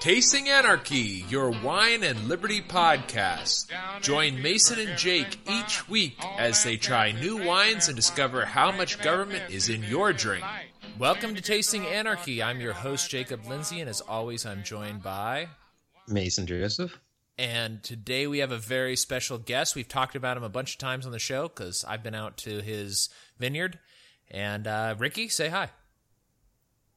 Tasting Anarchy, your wine and liberty podcast. Join Mason and Jake each week as they try new wines and discover how much government is in your drink. Welcome to Tasting Anarchy. I'm your host, Jacob Lindsay, and as always, I'm joined by Mason Joseph. And today we have a very special guest. We've talked about him a bunch of times on the show because I've been out to his vineyard. And uh, Ricky, say hi.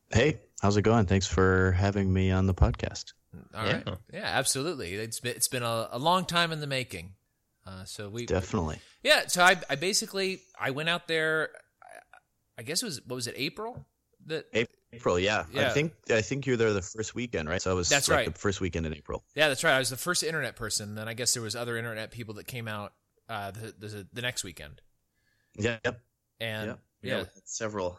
Hey, how's it going? Thanks for having me on the podcast. All right, yeah, yeah absolutely. It's been it's been a, a long time in the making. Uh, so we definitely, yeah. So I, I basically I went out there. I guess it was what was it April that April, yeah. yeah. I think I think you're there the first weekend, right? So I was that's like right. The first weekend in April. Yeah, that's right. I was the first internet person. Then I guess there was other internet people that came out uh, the, the, the next weekend. Yeah. Yep. And yep. yeah, yeah several.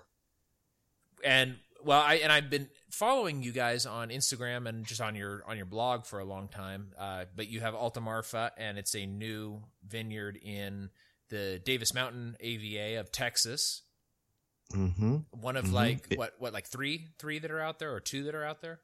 And well, I and I've been following you guys on Instagram and just on your on your blog for a long time. Uh, but you have Alta Marfa, and it's a new vineyard in the Davis Mountain AVA of Texas. Mm-hmm. One of mm-hmm. like what what like three three that are out there or two that are out there.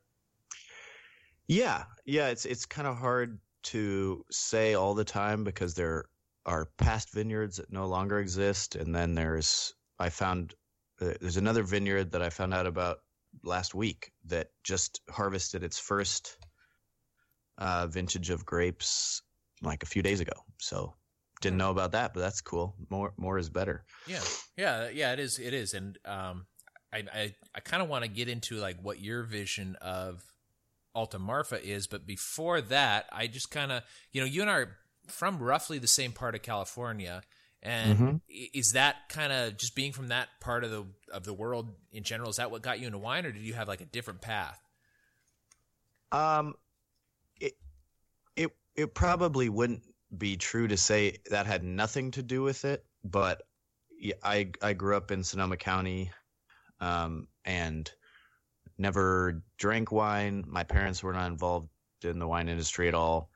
Yeah, yeah. It's it's kind of hard to say all the time because there are past vineyards that no longer exist, and then there's I found there's another vineyard that I found out about last week that just harvested its first uh, vintage of grapes like a few days ago. So didn't know about that, but that's cool. More more is better. Yeah, yeah, yeah. It is. It is, and um, I I, I kind of want to get into like what your vision of Alta Marfa is, but before that, I just kind of you know you and I are from roughly the same part of California. And mm-hmm. is that kind of just being from that part of the of the world in general? Is that what got you into wine, or did you have like a different path? Um, it it it probably wouldn't be true to say that had nothing to do with it, but I I grew up in Sonoma County, um, and never drank wine. My parents were not involved in the wine industry at all.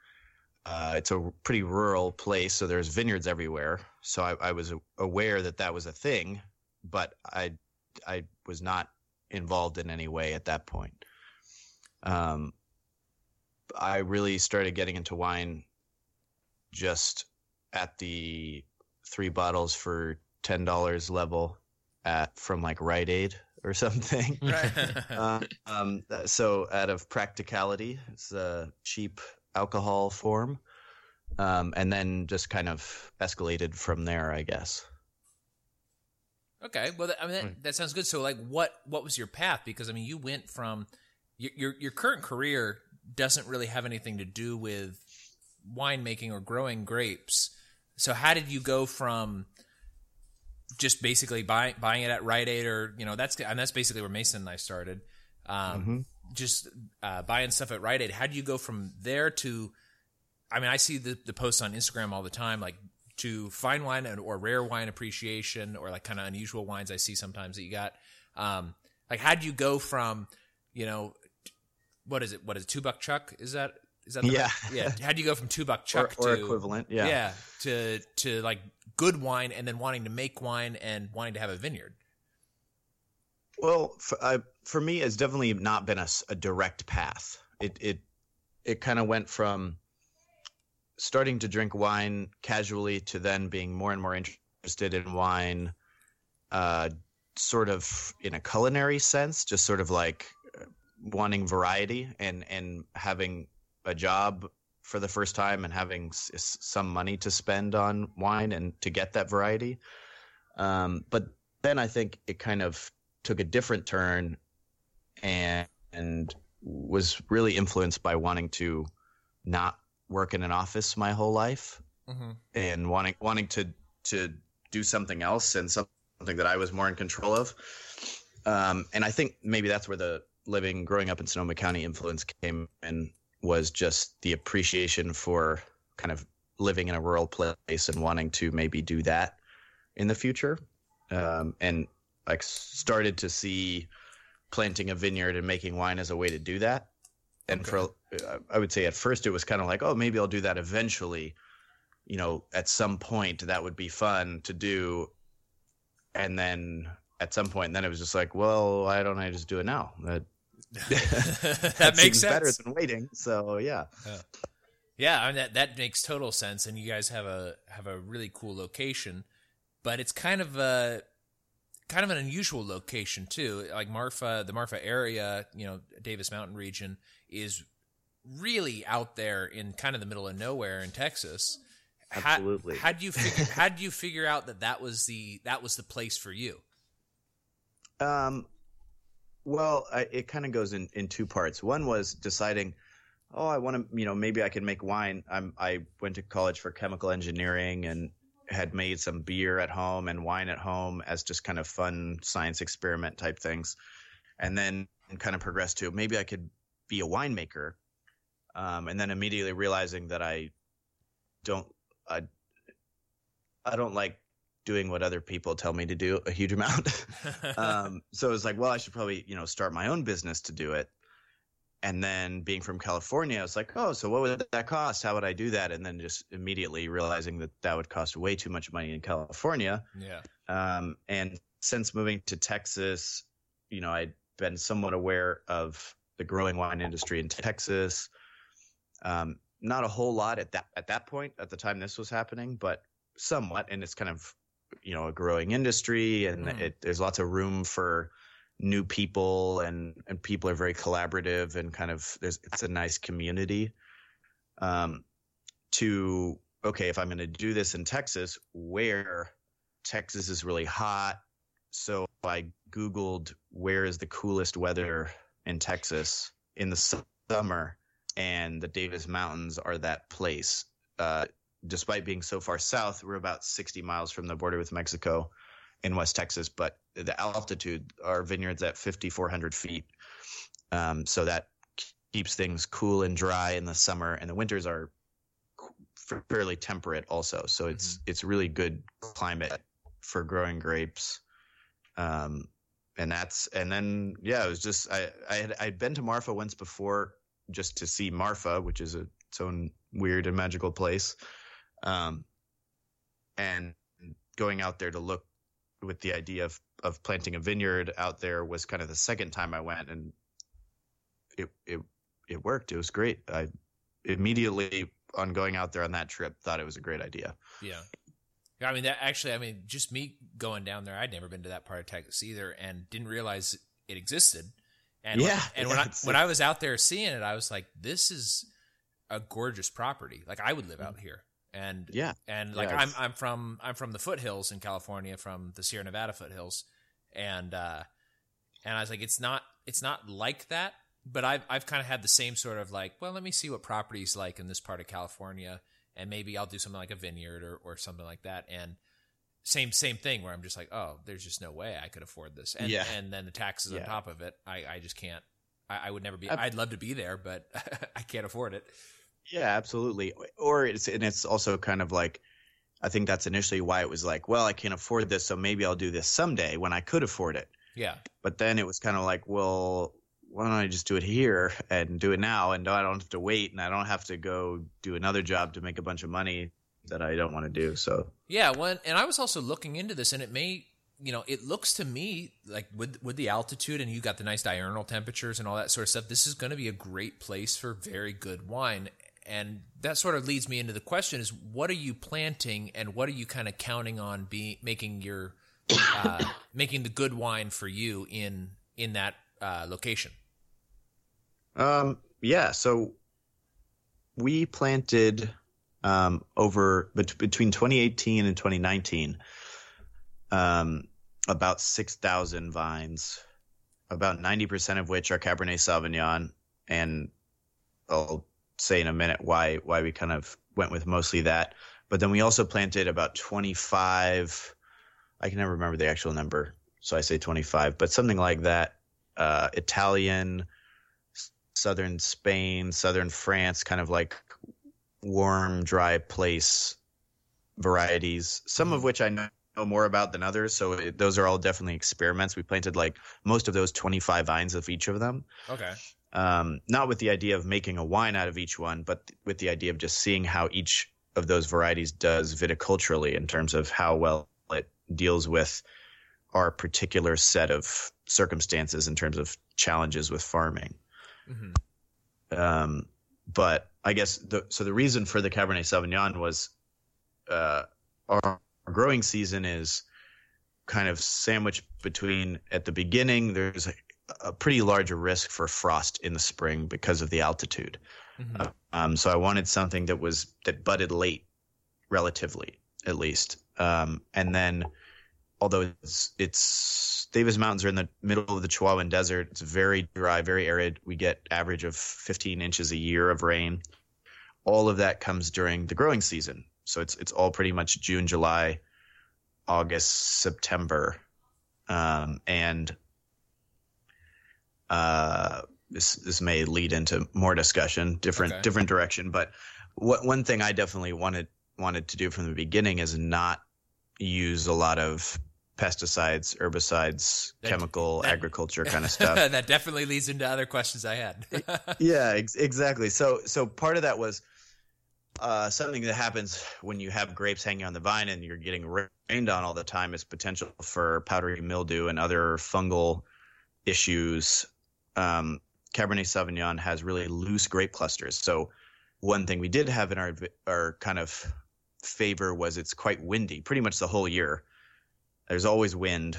Uh, it's a pretty rural place, so there's vineyards everywhere. So I, I, was aware that that was a thing, but I I was not involved in any way at that point. Um, I really started getting into wine just at the three bottles for ten dollars level at from like Rite Aid or something. Right. uh, um, so out of practicality, it's a cheap alcohol form, um, and then just kind of escalated from there, I guess. Okay, well, I mean that, hmm. that sounds good. So, like, what what was your path? Because I mean, you went from your your, your current career doesn't really have anything to do with winemaking or growing grapes. So how did you go from just basically buying buying it at Rite Aid or you know that's and that's basically where Mason and I started. Um, mm-hmm. Just uh, buying stuff at Rite Aid. How do you go from there to? I mean, I see the the posts on Instagram all the time, like to fine wine and, or rare wine appreciation or like kind of unusual wines. I see sometimes that you got. Um, like, how do you go from, you know, what is it? What is it, two buck chuck? Is that is that yeah yeah? How do you go from two buck chuck or, or to equivalent? Yeah, yeah to to like good wine and then wanting to make wine and wanting to have a vineyard. Well, for, uh, for me, it's definitely not been a, a direct path. It it it kind of went from starting to drink wine casually to then being more and more interested in wine, uh, sort of in a culinary sense, just sort of like uh, wanting variety and and having a job for the first time and having s- some money to spend on wine and to get that variety. Um, but then I think it kind of took a different turn and, and was really influenced by wanting to not work in an office my whole life mm-hmm. and wanting wanting to to do something else and something that I was more in control of. Um, and I think maybe that's where the living growing up in Sonoma County influence came in was just the appreciation for kind of living in a rural place and wanting to maybe do that in the future. Um, and like started to see planting a vineyard and making wine as a way to do that. And okay. for uh, I would say at first it was kind of like, oh, maybe I'll do that eventually. You know, at some point that would be fun to do. And then at some point, then it was just like, well, why don't I just do it now? That that, that makes sense. better than waiting. So yeah. yeah. Yeah, I mean, that that makes total sense, and you guys have a have a really cool location, but it's kind of a kind of an unusual location too. Like Marfa, the Marfa area, you know, Davis Mountain region is really out there in kind of the middle of nowhere in Texas. Absolutely. How, how do you figure? how do you figure out that that was the that was the place for you? Um, well, I, it kind of goes in in two parts. One was deciding, oh, I want to, you know, maybe I can make wine. I'm I went to college for chemical engineering and had made some beer at home and wine at home as just kind of fun science experiment type things, and then kind of progressed to maybe I could be a winemaker, um, and then immediately realizing that I don't I I don't like doing what other people tell me to do a huge amount. um, so it was like, well, I should probably you know start my own business to do it. And then being from California, I was like, oh, so what would that cost? How would I do that? And then just immediately realizing that that would cost way too much money in California. Yeah. Um, and since moving to Texas, you know, I'd been somewhat aware of the growing wine industry in Texas. Um, not a whole lot at that at that point at the time this was happening, but somewhat. And it's kind of you know a growing industry, and mm. it, there's lots of room for new people, and and people are very collaborative, and kind of there's it's a nice community. Um, to okay, if I'm going to do this in Texas, where Texas is really hot, so I googled where is the coolest weather in Texas in the summer, and the Davis Mountains are that place. Uh, despite being so far south, we're about 60 miles from the border with Mexico in West Texas, but the altitude, our vineyards at 5,400 feet. Um, so that keeps things cool and dry in the summer, and the winters are fairly temperate also. So it's mm-hmm. it's really good climate for growing grapes. Um, and that's and then yeah, it was just I I had I'd been to Marfa once before just to see Marfa, which is a, its own weird and magical place. Um, and going out there to look with the idea of, of planting a vineyard out there was kind of the second time I went and it, it, it worked. It was great. I immediately on going out there on that trip thought it was a great idea. Yeah. I mean, that actually, I mean, just me going down there, I'd never been to that part of Texas either and didn't realize it existed. And yeah, when, and when I when I was out there seeing it, I was like, "This is a gorgeous property. Like I would live out mm. here." And yeah, and like yeah, I'm I'm from I'm from the foothills in California, from the Sierra Nevada foothills, and uh, and I was like, it's not it's not like that, but I've I've kind of had the same sort of like, well, let me see what properties like in this part of California, and maybe I'll do something like a vineyard or or something like that, and same same thing where I'm just like, oh, there's just no way I could afford this, and yeah. and then the taxes yeah. on top of it, I I just can't. I, I would never be. i I'd love to be there, but I can't afford it. Yeah, absolutely. Or it's and it's also kind of like I think that's initially why it was like, well, I can't afford this, so maybe I'll do this someday when I could afford it. Yeah. But then it was kind of like, well, why don't I just do it here and do it now, and I don't have to wait, and I don't have to go do another job to make a bunch of money that I don't want to do. So yeah, when and I was also looking into this, and it may, you know, it looks to me like with with the altitude, and you got the nice diurnal temperatures and all that sort of stuff. This is going to be a great place for very good wine, and that sort of leads me into the question: is what are you planting, and what are you kind of counting on being making your uh, making the good wine for you in in that uh, location? Um. Yeah. So we planted um, over bet- between 2018 and 2019, um, about 6,000 vines, about 90% of which are Cabernet Sauvignon. And I'll say in a minute why why we kind of went with mostly that. But then we also planted about 25. I can never remember the actual number, so I say 25, but something like that. Uh, Italian, southern Spain, southern France, kind of like warm, dry place varieties, some of mm-hmm. which I know more about than others. So it, those are all definitely experiments. We planted like most of those 25 vines of each of them. Okay. Um, not with the idea of making a wine out of each one, but with the idea of just seeing how each of those varieties does viticulturally in terms of how well it deals with our particular set of circumstances in terms of challenges with farming. Mm-hmm. Um, but I guess the so the reason for the Cabernet Sauvignon was uh, our growing season is kind of sandwiched between at the beginning there's a, pretty large risk for frost in the spring because of the altitude. Mm-hmm. Uh, um, so I wanted something that was that budded late, relatively at least, um, and then although it's it's Davis Mountains are in the middle of the Chihuahuan Desert. It's very dry, very arid. We get average of 15 inches a year of rain. All of that comes during the growing season, so it's it's all pretty much June, July, August, September, um, and uh, this this may lead into more discussion, different okay. different direction. But what one thing I definitely wanted wanted to do from the beginning is not use a lot of pesticides, herbicides, that, chemical that, agriculture kind of stuff. that definitely leads into other questions I had. yeah, ex- exactly. So so part of that was uh, something that happens when you have grapes hanging on the vine and you're getting rained on all the time is potential for powdery mildew and other fungal issues. Um, Cabernet Sauvignon has really loose grape clusters. So one thing we did have in our our kind of favor was it's quite windy pretty much the whole year. There's always wind,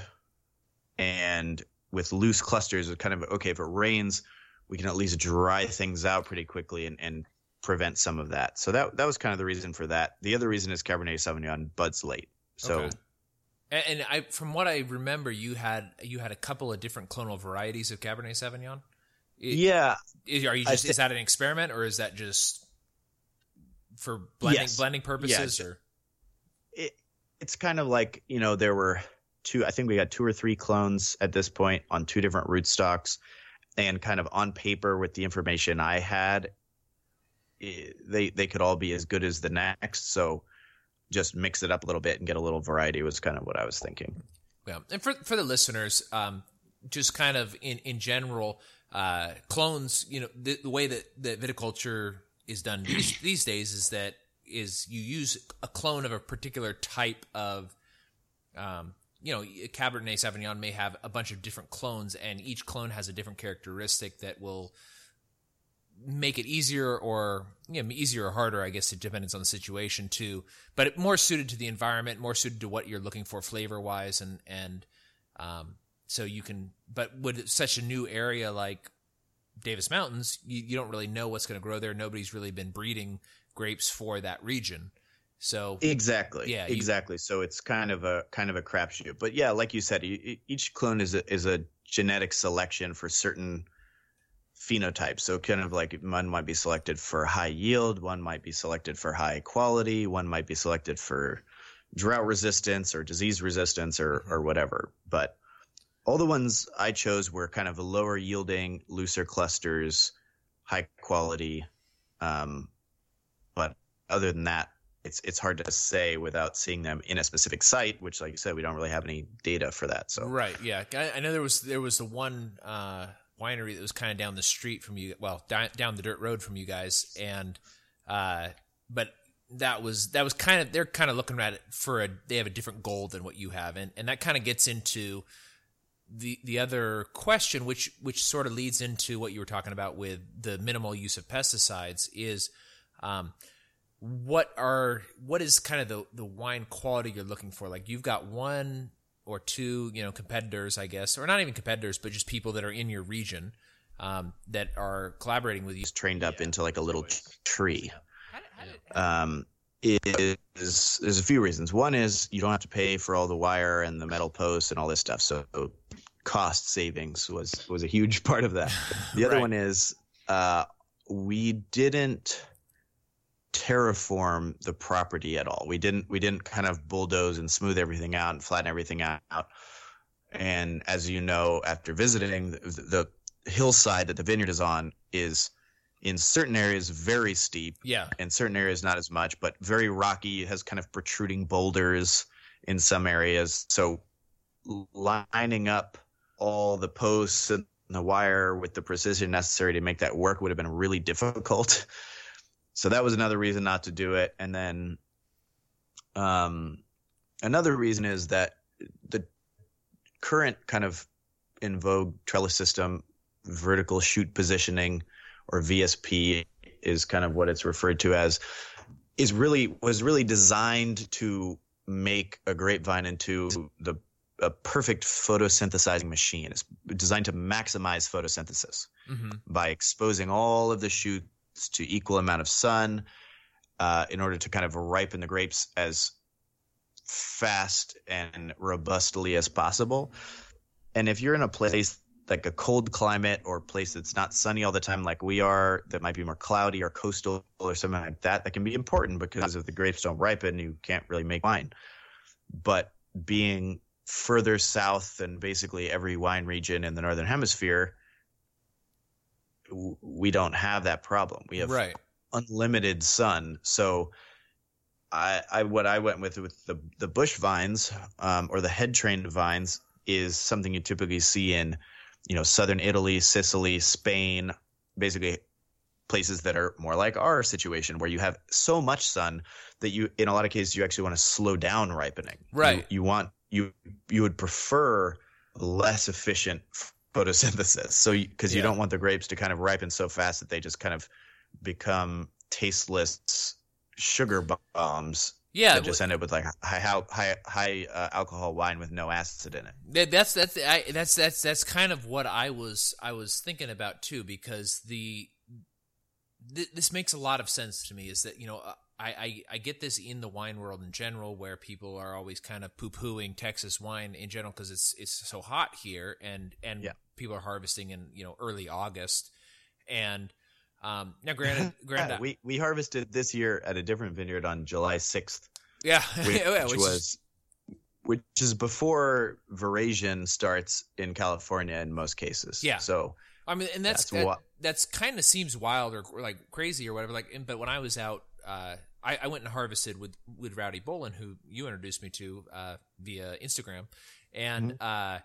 and with loose clusters, it's kind of okay. If it rains, we can at least dry things out pretty quickly and, and prevent some of that. So that that was kind of the reason for that. The other reason is Cabernet Sauvignon buds late. So. Okay. And, I, from what I remember, you had you had a couple of different clonal varieties of Cabernet Sauvignon. It, yeah. Is, are you just th- is that an experiment or is that just for blending yes. blending purposes or it, it's kind of like you know there were two i think we got two or three clones at this point on two different rootstocks and kind of on paper with the information i had it, they they could all be as good as the next so just mix it up a little bit and get a little variety was kind of what i was thinking. Yeah. And for for the listeners um just kind of in in general uh clones you know the, the way that that viticulture is done these, these days is that is you use a clone of a particular type of um, you know cabernet sauvignon may have a bunch of different clones and each clone has a different characteristic that will make it easier or you know, easier or harder i guess it depends on the situation too but more suited to the environment more suited to what you're looking for flavor wise and and um, so you can but with such a new area like Davis Mountains, you, you don't really know what's going to grow there. Nobody's really been breeding grapes for that region. So exactly, yeah, exactly. You, so it's kind of a kind of a crapshoot. But yeah, like you said, each clone is a, is a genetic selection for certain phenotypes. So kind of like one might be selected for high yield, one might be selected for high quality, one might be selected for drought resistance or disease resistance or or whatever. But all the ones I chose were kind of lower yielding, looser clusters, high quality. Um, but other than that, it's it's hard to say without seeing them in a specific site, which, like you said, we don't really have any data for that. So right, yeah, I, I know there was there was the one uh, winery that was kind of down the street from you, well, down, down the dirt road from you guys, and uh, but that was that was kind of they're kind of looking at it for a they have a different goal than what you have, and and that kind of gets into the the other question, which which sort of leads into what you were talking about with the minimal use of pesticides, is um, what are what is kind of the the wine quality you're looking for? Like you've got one or two, you know, competitors, I guess, or not even competitors, but just people that are in your region um, that are collaborating with you. Trained up into like a little tree. Um, is there's a few reasons. One is you don't have to pay for all the wire and the metal posts and all this stuff. So cost savings was was a huge part of that. The other right. one is uh, we didn't terraform the property at all. We didn't we didn't kind of bulldoze and smooth everything out and flatten everything out. And as you know, after visiting the, the hillside that the vineyard is on is in certain areas very steep. Yeah. In certain areas not as much, but very rocky. It has kind of protruding boulders in some areas. So lining up all the posts and the wire with the precision necessary to make that work would have been really difficult. So that was another reason not to do it. And then um, another reason is that the current kind of in vogue trellis system vertical shoot positioning, or VSP is kind of what it's referred to as, is really was really designed to make a grapevine into the a perfect photosynthesizing machine. It's designed to maximize photosynthesis mm-hmm. by exposing all of the shoots to equal amount of sun uh, in order to kind of ripen the grapes as fast and robustly as possible. And if you're in a place like a cold climate or place that's not sunny all the time like we are that might be more cloudy or coastal or something like that that can be important because if the grapes don't ripen you can't really make wine but being further south than basically every wine region in the northern hemisphere we don't have that problem we have right. unlimited sun so I, I what I went with with the the bush vines um, or the head trained vines is something you typically see in you know southern Italy, Sicily, Spain, basically places that are more like our situation where you have so much sun that you in a lot of cases you actually want to slow down ripening. Right. You, you want you you would prefer less efficient photosynthesis. So because you, yeah. you don't want the grapes to kind of ripen so fast that they just kind of become tasteless sugar bombs yeah, just end up with like high high high uh, alcohol wine with no acid in it. That's that's I, that's that's that's kind of what I was I was thinking about too because the th- this makes a lot of sense to me. Is that you know I, I I get this in the wine world in general where people are always kind of poo pooing Texas wine in general because it's it's so hot here and and yeah. People are harvesting in you know early August and um, now, granted, granted, yeah, we we harvested this year at a different vineyard on July sixth. Yeah, which, yeah, which, which was which is before veraison starts in California in most cases. Yeah. So I mean, and that's that's, that, that's kind of seems wild or, or, like crazy or whatever. Like, but when I was out, uh, I, I, went and harvested with with Rowdy Bolin, who you introduced me to uh, via Instagram, and mm-hmm. uh,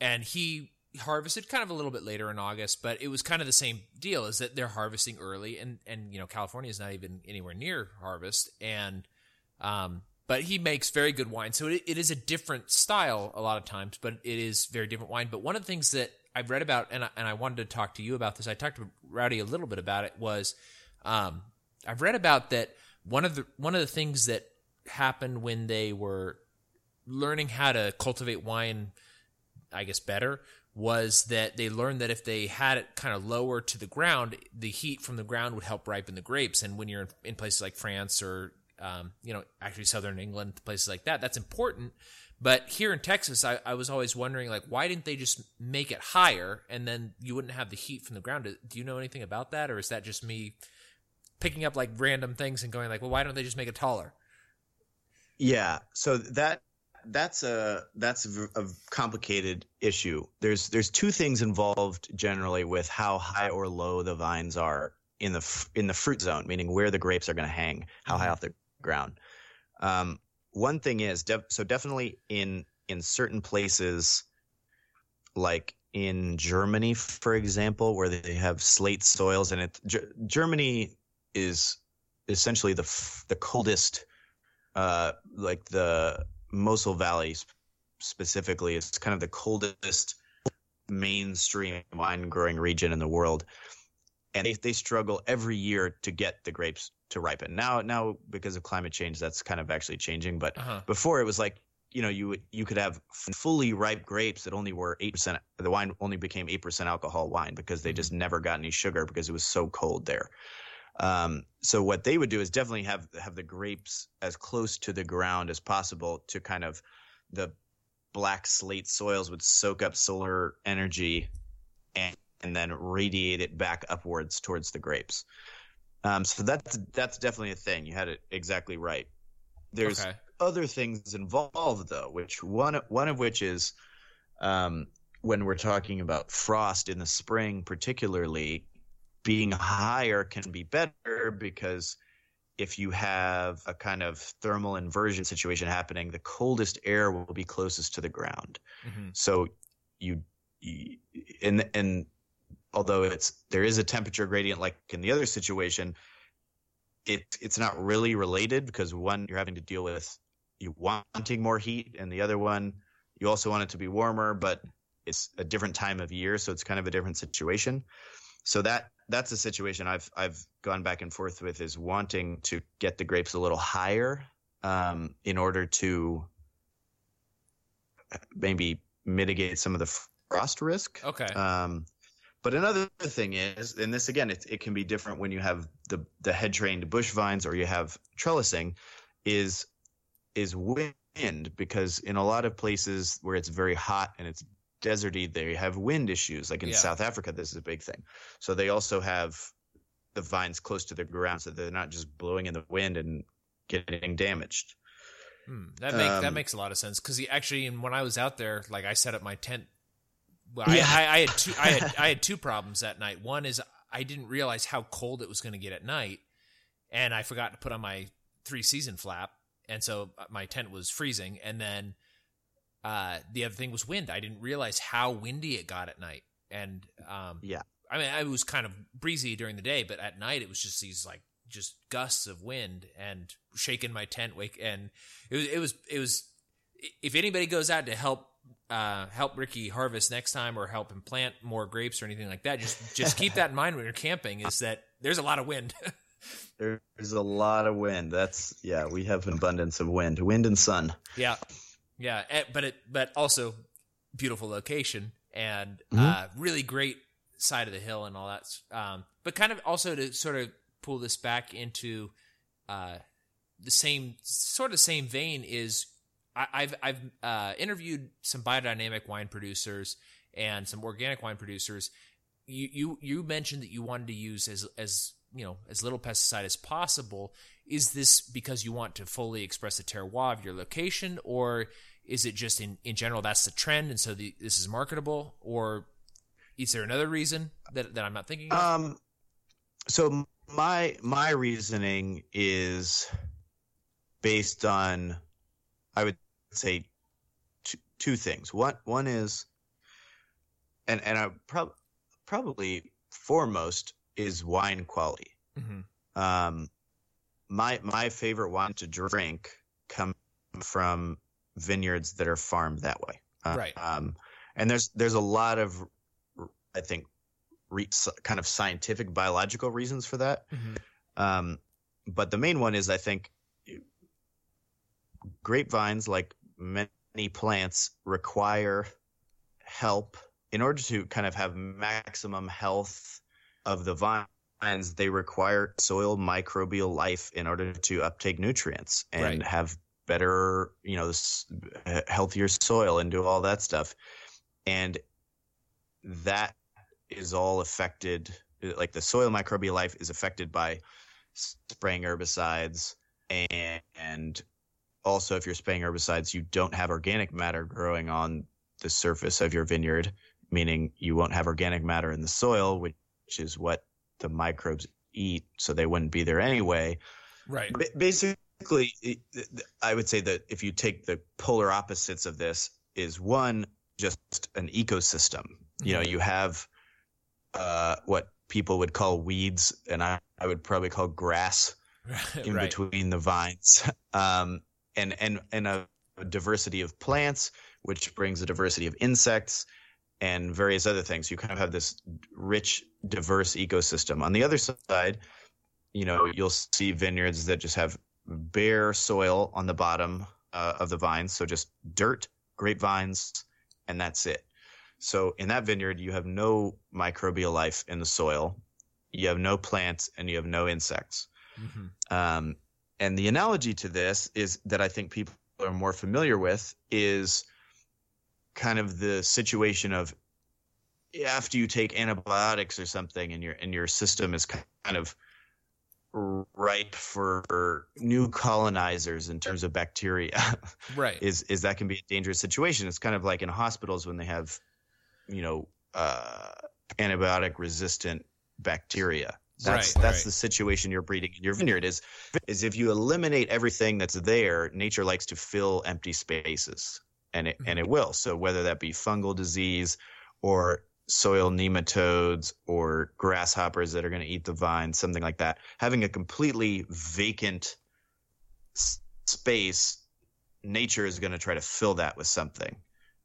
and he harvested kind of a little bit later in August, but it was kind of the same deal is that they're harvesting early and, and, you know, California is not even anywhere near harvest. And, um, but he makes very good wine. So it, it is a different style a lot of times, but it is very different wine. But one of the things that I've read about, and I, and I wanted to talk to you about this, I talked to Rowdy a little bit about it was, um, I've read about that one of the, one of the things that happened when they were learning how to cultivate wine, I guess better was that they learned that if they had it kind of lower to the ground, the heat from the ground would help ripen the grapes. And when you're in places like France or, um, you know, actually southern England, places like that, that's important. But here in Texas, I, I, was always wondering, like, why didn't they just make it higher and then you wouldn't have the heat from the ground? Do you know anything about that, or is that just me picking up like random things and going like, well, why don't they just make it taller? Yeah, so that that's a that's a complicated issue. There's there's two things involved generally with how high or low the vines are in the in the fruit zone, meaning where the grapes are going to hang, how high mm-hmm. off the ground. Um, one thing is so definitely in in certain places, like in Germany, for example, where they have slate soils, and it G- Germany is essentially the f- the coldest, uh, like the Mosel Valley specifically is kind of the coldest mainstream wine growing region in the world. And they, they struggle every year to get the grapes to ripen. Now, now because of climate change, that's kind of actually changing. But uh-huh. before it was like, you know, you you could have fully ripe grapes that only were eight percent. The wine only became eight percent alcohol wine because they just mm-hmm. never got any sugar because it was so cold there. Um, so what they would do is definitely have have the grapes as close to the ground as possible to kind of the black slate soils would soak up solar energy and and then radiate it back upwards towards the grapes. Um, so that's that's definitely a thing. You had it exactly right. There's okay. other things involved though, which one one of which is um, when we're talking about frost in the spring, particularly being higher can be better because if you have a kind of thermal inversion situation happening, the coldest air will be closest to the ground. Mm-hmm. So you, you and and although it's there is a temperature gradient like in the other situation, it it's not really related because one you're having to deal with you wanting more heat, and the other one you also want it to be warmer, but it's a different time of year, so it's kind of a different situation. So that that's a situation I've I've gone back and forth with is wanting to get the grapes a little higher um, in order to maybe mitigate some of the frost risk. Okay. Um, but another thing is, and this again, it, it can be different when you have the the head trained bush vines or you have trellising, is is wind because in a lot of places where it's very hot and it's deserty, they have wind issues. Like in yeah. South Africa, this is a big thing. So they also have the vines close to the ground, so they're not just blowing in the wind and getting damaged. Hmm, that makes um, that makes a lot of sense because actually, when I was out there, like I set up my tent well, yeah. I, I, I, had two. I had I had two problems that night. One is I didn't realize how cold it was going to get at night, and I forgot to put on my three season flap, and so my tent was freezing. And then uh, the other thing was wind. I didn't realize how windy it got at night, and um, yeah, I mean it was kind of breezy during the day, but at night it was just these like just gusts of wind and shaking my tent. Wake and it was it was it was. If anybody goes out to help uh, help Ricky harvest next time or help him plant more grapes or anything like that, just just keep that in mind when you're camping. Is that there's a lot of wind. there's a lot of wind. That's yeah. We have an abundance of wind, wind and sun. Yeah, yeah. Eh, but it but also beautiful location and mm-hmm. uh, really great side of the hill and all that. Um, but kind of also to sort of pull this back into uh, the same sort of same vein is I, have I've uh, interviewed some biodynamic wine producers and some organic wine producers. You you you mentioned that you wanted to use as as you know as little pesticide as possible. Is this because you want to fully express the terroir of your location, or is it just in in general that's the trend and so the, this is marketable, or is there another reason that that I'm not thinking? Of? Um, so my my reasoning is based on I would say two, two things. One one is, and and I prob- probably foremost is wine quality. Mm-hmm. Um, my my favorite wine to drink come from vineyards that are farmed that way. Uh, right. Um, and there's there's a lot of I think re, kind of scientific biological reasons for that. Mm-hmm. Um, but the main one is I think grapevines like many plants require help in order to kind of have maximum health of the vines they require soil microbial life in order to uptake nutrients and right. have better you know healthier soil and do all that stuff and that is all affected like the soil microbial life is affected by spraying herbicides and, and also if you're spraying herbicides, you don't have organic matter growing on the surface of your vineyard, meaning you won't have organic matter in the soil, which is what the microbes eat, so they wouldn't be there anyway. Right. B- basically, I would say that if you take the polar opposites of this, is one just an ecosystem. Mm-hmm. You know, mm-hmm. you have uh, what people would call weeds, and I, I would probably call grass in right. between the vines. Um, and and and a, a diversity of plants, which brings a diversity of insects and various other things. You kind of have this rich, diverse ecosystem. On the other side, you know, you'll see vineyards that just have bare soil on the bottom uh, of the vines, so just dirt, grapevines, and that's it. So in that vineyard, you have no microbial life in the soil, you have no plants, and you have no insects. Mm-hmm. Um, and the analogy to this is that I think people are more familiar with is kind of the situation of after you take antibiotics or something and your and your system is kind of ripe for new colonizers in terms of bacteria right is is that can be a dangerous situation it's kind of like in hospitals when they have you know uh, antibiotic resistant bacteria that's right, that's right. the situation you're breeding in your vineyard is is if you eliminate everything that's there, nature likes to fill empty spaces. And it and it mm-hmm. will. So whether that be fungal disease or soil nematodes or grasshoppers that are going to eat the vine, something like that, having a completely vacant s- space, nature is going to try to fill that with something.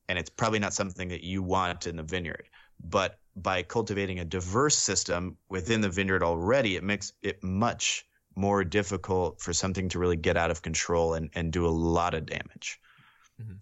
and it's probably not something that you want in the vineyard. But by cultivating a diverse system within the vineyard already, it makes it much more difficult for something to really get out of control and, and do a lot of damage. Mm-hmm.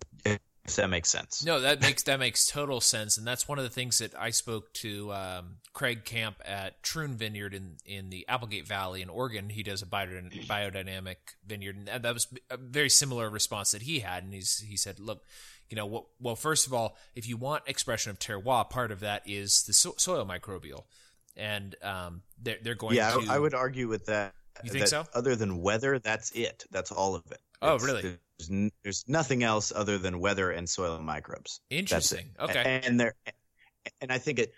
If that makes sense. No, that makes that makes total sense, and that's one of the things that I spoke to um, Craig Camp at Troon Vineyard in in the Applegate Valley in Oregon. He does a biodynamic vineyard, and that was a very similar response that he had. And he's he said, "Look, you know, well, well, first of all, if you want expression of terroir, part of that is the so- soil microbial, and um, they're they're going. Yeah, to, I would argue with that. You think so? Other than weather, that's it. That's all of it. Oh, it's, really? There's, n- there's, nothing else other than weather and soil microbes. Interesting. Okay. And there, and I think it.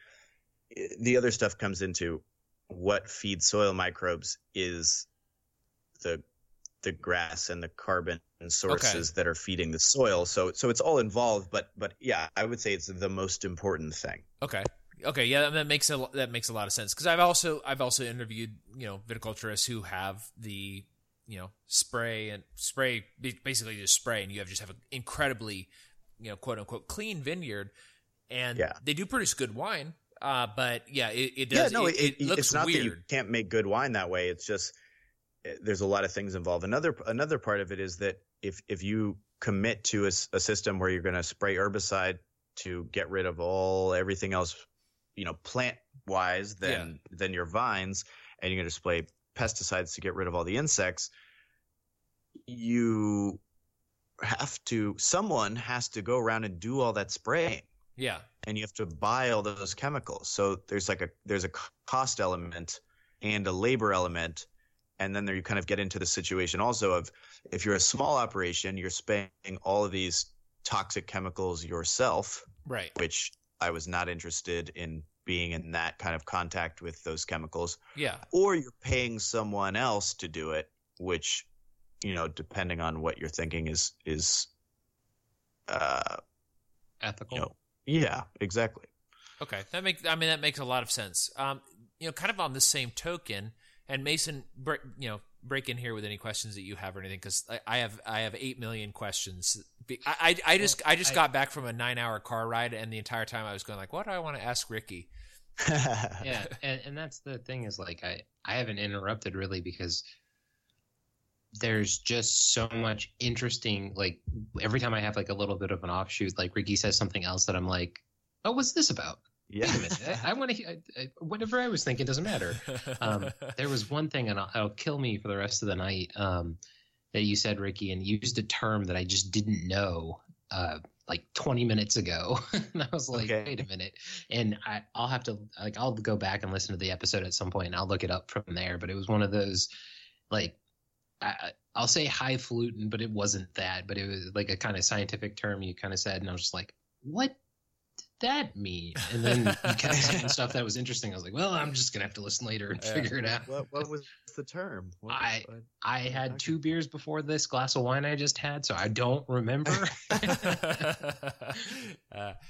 The other stuff comes into what feeds soil microbes is the the grass and the carbon sources okay. that are feeding the soil. So so it's all involved, but but yeah, I would say it's the most important thing. Okay. Okay, yeah, that makes a that makes a lot of sense because I've also I've also interviewed you know viticulturists who have the you know spray and spray basically just spray and you have just have an incredibly you know quote unquote clean vineyard and yeah. they do produce good wine uh, but yeah it, it does yeah, no, it, it, it looks it's not weird. that you can't make good wine that way it's just eh, there's a lot of things involved another another part of it is that if if you commit to a, a system where you're going to spray herbicide to get rid of all everything else you know plant wise than yeah. than your vines and you're going to spray pesticides to get rid of all the insects, you have to someone has to go around and do all that spraying. Yeah. And you have to buy all those chemicals. So there's like a there's a cost element and a labor element and then there you kind of get into the situation also of if you're a small operation, you're spraying all of these toxic chemicals yourself. Right. Which I was not interested in being in that kind of contact with those chemicals. Yeah. Or you're paying someone else to do it, which, you know, depending on what you're thinking is is uh ethical. You know, yeah, exactly. Okay. That makes I mean that makes a lot of sense. Um you know, kind of on the same token, and Mason, you know, break in here with any questions that you have or anything because I, I, have I have eight million questions. I I, I just I just I, got back from a nine hour car ride and the entire time I was going like, what do I want to ask Ricky? yeah, and, and that's the thing is like I I haven't interrupted really because there's just so much interesting like every time I have like a little bit of an offshoot like Ricky says something else that I'm like oh what's this about yeah Wait a minute. I, I want to whatever I was thinking doesn't matter um, there was one thing and it'll, kill me for the rest of the night um, that you said Ricky and used a term that I just didn't know uh, like 20 minutes ago. and I was like, okay. wait a minute. And I, I'll have to, like, I'll go back and listen to the episode at some point and I'll look it up from there. But it was one of those, like, I, I'll say highfalutin, but it wasn't that. But it was like a kind of scientific term you kind of said. And I was just like, what that mean? And then you kept saying stuff that was interesting. I was like, well, I'm just gonna have to listen later and figure it out. What, what was the term? What I I had two beers before this glass of wine I just had, so I don't remember. uh,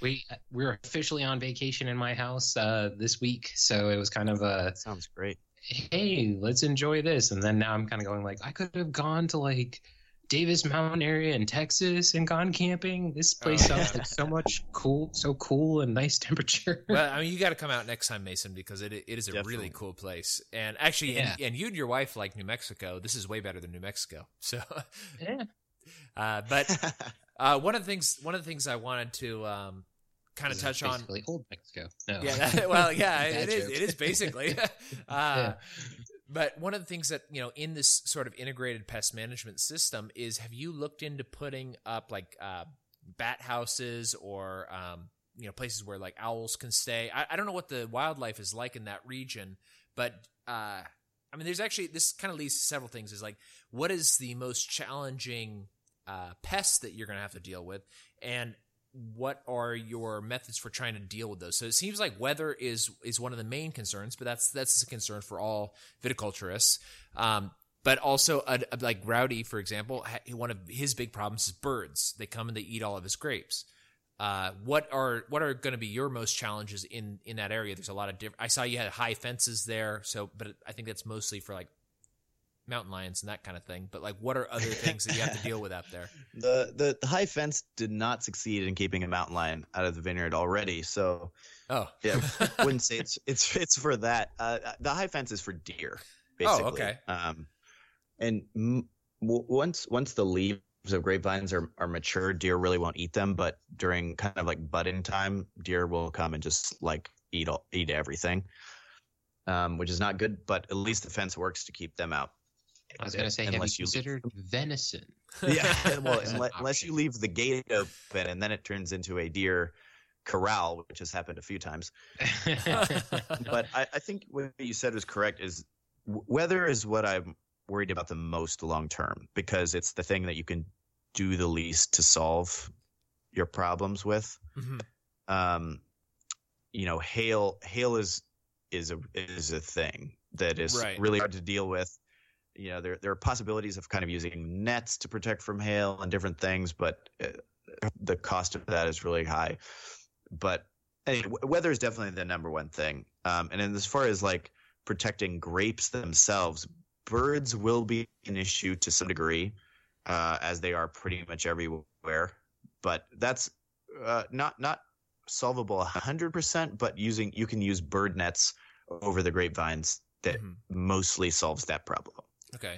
we we're officially on vacation in my house uh, this week, so it was kind of a sounds great. Hey, let's enjoy this, and then now I'm kind of going like I could have gone to like Davis Mountain area in Texas and gone camping. This oh, place oh, sounds like so much cool, so cool and nice temperature. Well, I mean, you got to come out next time, Mason, because it it is a Definitely. really cool place. And actually, yeah. and, and, you and your wife like New Mexico. This is way better than New Mexico. So, yeah. Uh, but uh, one of the things, one of the things I wanted to um, kind of touch on, old Mexico. No. Yeah. That, well, yeah, it is. It is basically. Uh, yeah. But one of the things that, you know, in this sort of integrated pest management system is have you looked into putting up like uh, bat houses or, um, you know, places where like owls can stay? I, I, don't know what the wildlife is like in that region, but uh, I mean, there's actually, this kind of leads to several things is like, what is the most challenging uh, pest that you're going to have to deal with? And what are your methods for trying to deal with those? So it seems like weather is is one of the main concerns, but that's that's a concern for all viticulturists. Um, but also, a, a, like Rowdy, for example, one of his big problems is birds. They come and they eat all of his grapes. Uh, what are what are going to be your most challenges in in that area? There's a lot of different. I saw you had high fences there, so but I think that's mostly for like mountain lions and that kind of thing. But like, what are other things that you have to deal with out there? The, the the high fence did not succeed in keeping a mountain lion out of the vineyard already. So, oh yeah, wouldn't say it's it's it's for that. Uh, the high fence is for deer. Basically. Oh, okay. Um, and m- once once the leaves of grapevines are, are mature, deer really won't eat them. But during kind of like budding time, deer will come and just like eat all, eat everything, um, which is not good. But at least the fence works to keep them out. I was going to say, have you considered you venison? Yeah, well, unless, unless you leave the gate open and then it turns into a deer corral, which has happened a few times. but I, I, think what you said was correct. Is weather is what I'm worried about the most long term because it's the thing that you can do the least to solve your problems with. Mm-hmm. Um, you know, hail hail is is a is a thing that is right. really hard to deal with. You know, there there are possibilities of kind of using nets to protect from hail and different things, but uh, the cost of that is really high. But anyway, weather is definitely the number one thing. Um, and as far as like protecting grapes themselves, birds will be an issue to some degree, uh, as they are pretty much everywhere. But that's uh, not not solvable hundred percent. But using you can use bird nets over the grapevines that mm-hmm. mostly solves that problem. Okay.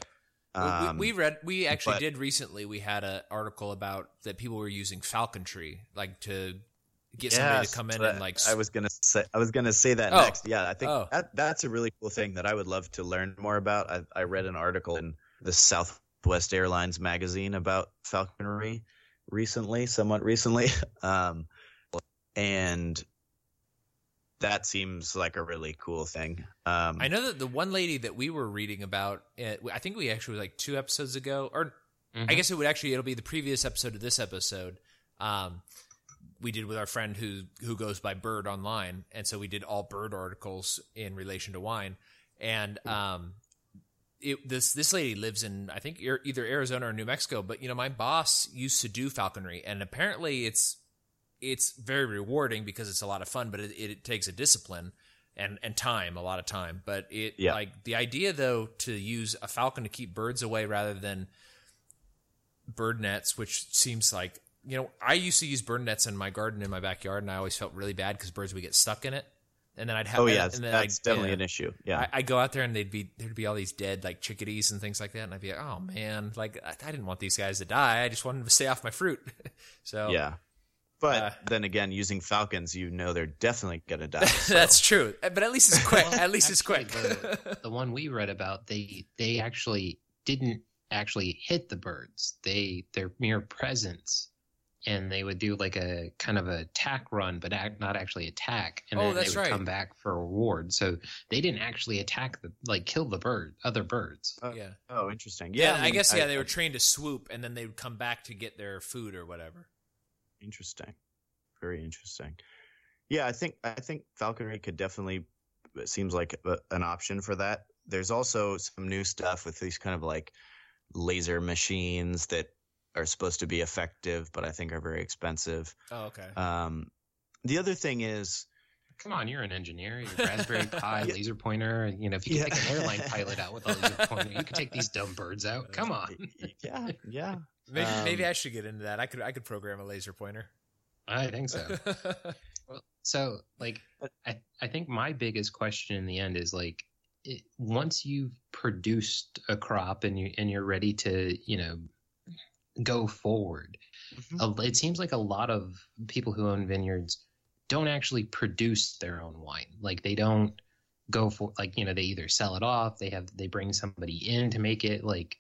Um, we, we, read. We actually but, did recently. We had an article about that people were using falconry, like to get somebody to come in and like. I was gonna say. I was gonna say that oh. next. Yeah, I think oh. that that's a really cool thing that I would love to learn more about. I, I read an article in the Southwest Airlines magazine about falconry recently, somewhat recently, um, and that seems like a really cool thing. Um, I know that the one lady that we were reading about, I think we actually like two episodes ago, or mm-hmm. I guess it would actually it'll be the previous episode of this episode. Um, we did with our friend who who goes by Bird online, and so we did all bird articles in relation to wine. And um, it, this this lady lives in I think either Arizona or New Mexico, but you know my boss used to do falconry, and apparently it's it's very rewarding because it's a lot of fun, but it, it takes a discipline and and time, a lot of time. But it yeah. like the idea though to use a falcon to keep birds away rather than bird nets, which seems like you know, I used to use bird nets in my garden in my backyard, and I always felt really bad because birds would get stuck in it. And then I'd have oh yeah, and then that's I'd, definitely yeah, an issue. Yeah, I, would go out there and they'd be there'd be all these dead like chickadees and things like that, and I'd be like, oh man, like I, I didn't want these guys to die. I just wanted them to stay off my fruit. so yeah, but uh, then again, using falcons, you know they're definitely gonna die. So. that's true, but at least it's quick. Well, at least actually, it's quick. the, the one we read about, they they actually didn't actually hit the birds. They their mere presence and they would do like a kind of a attack run, but act, not actually attack, and oh, then they would right. come back for a reward. So they didn't actually attack the like kill the bird, other birds. Oh, yeah. Oh, interesting. Yeah, yeah I, mean, I, guess yeah, I, they were trained to swoop, and then they would come back to get their food or whatever. Interesting. Very interesting. Yeah, I think I think falconry could definitely seems like a, an option for that. There's also some new stuff with these kind of like laser machines that are supposed to be effective, but I think are very expensive. Oh, okay. Um, the other thing is, come on, you're an engineer. You're Raspberry Pi, yeah. laser pointer. You know, if you can yeah. take an airline pilot out with a laser pointer, you can take these dumb birds out. Come on. yeah, yeah. Maybe, um, maybe I should get into that. I could, I could program a laser pointer. I think so. well, so, like, I, I think my biggest question in the end is like, it, once you've produced a crop and you and you're ready to, you know, go forward. Mm-hmm. It seems like a lot of people who own vineyards don't actually produce their own wine. Like they don't go for like you know they either sell it off, they have they bring somebody in to make it. Like,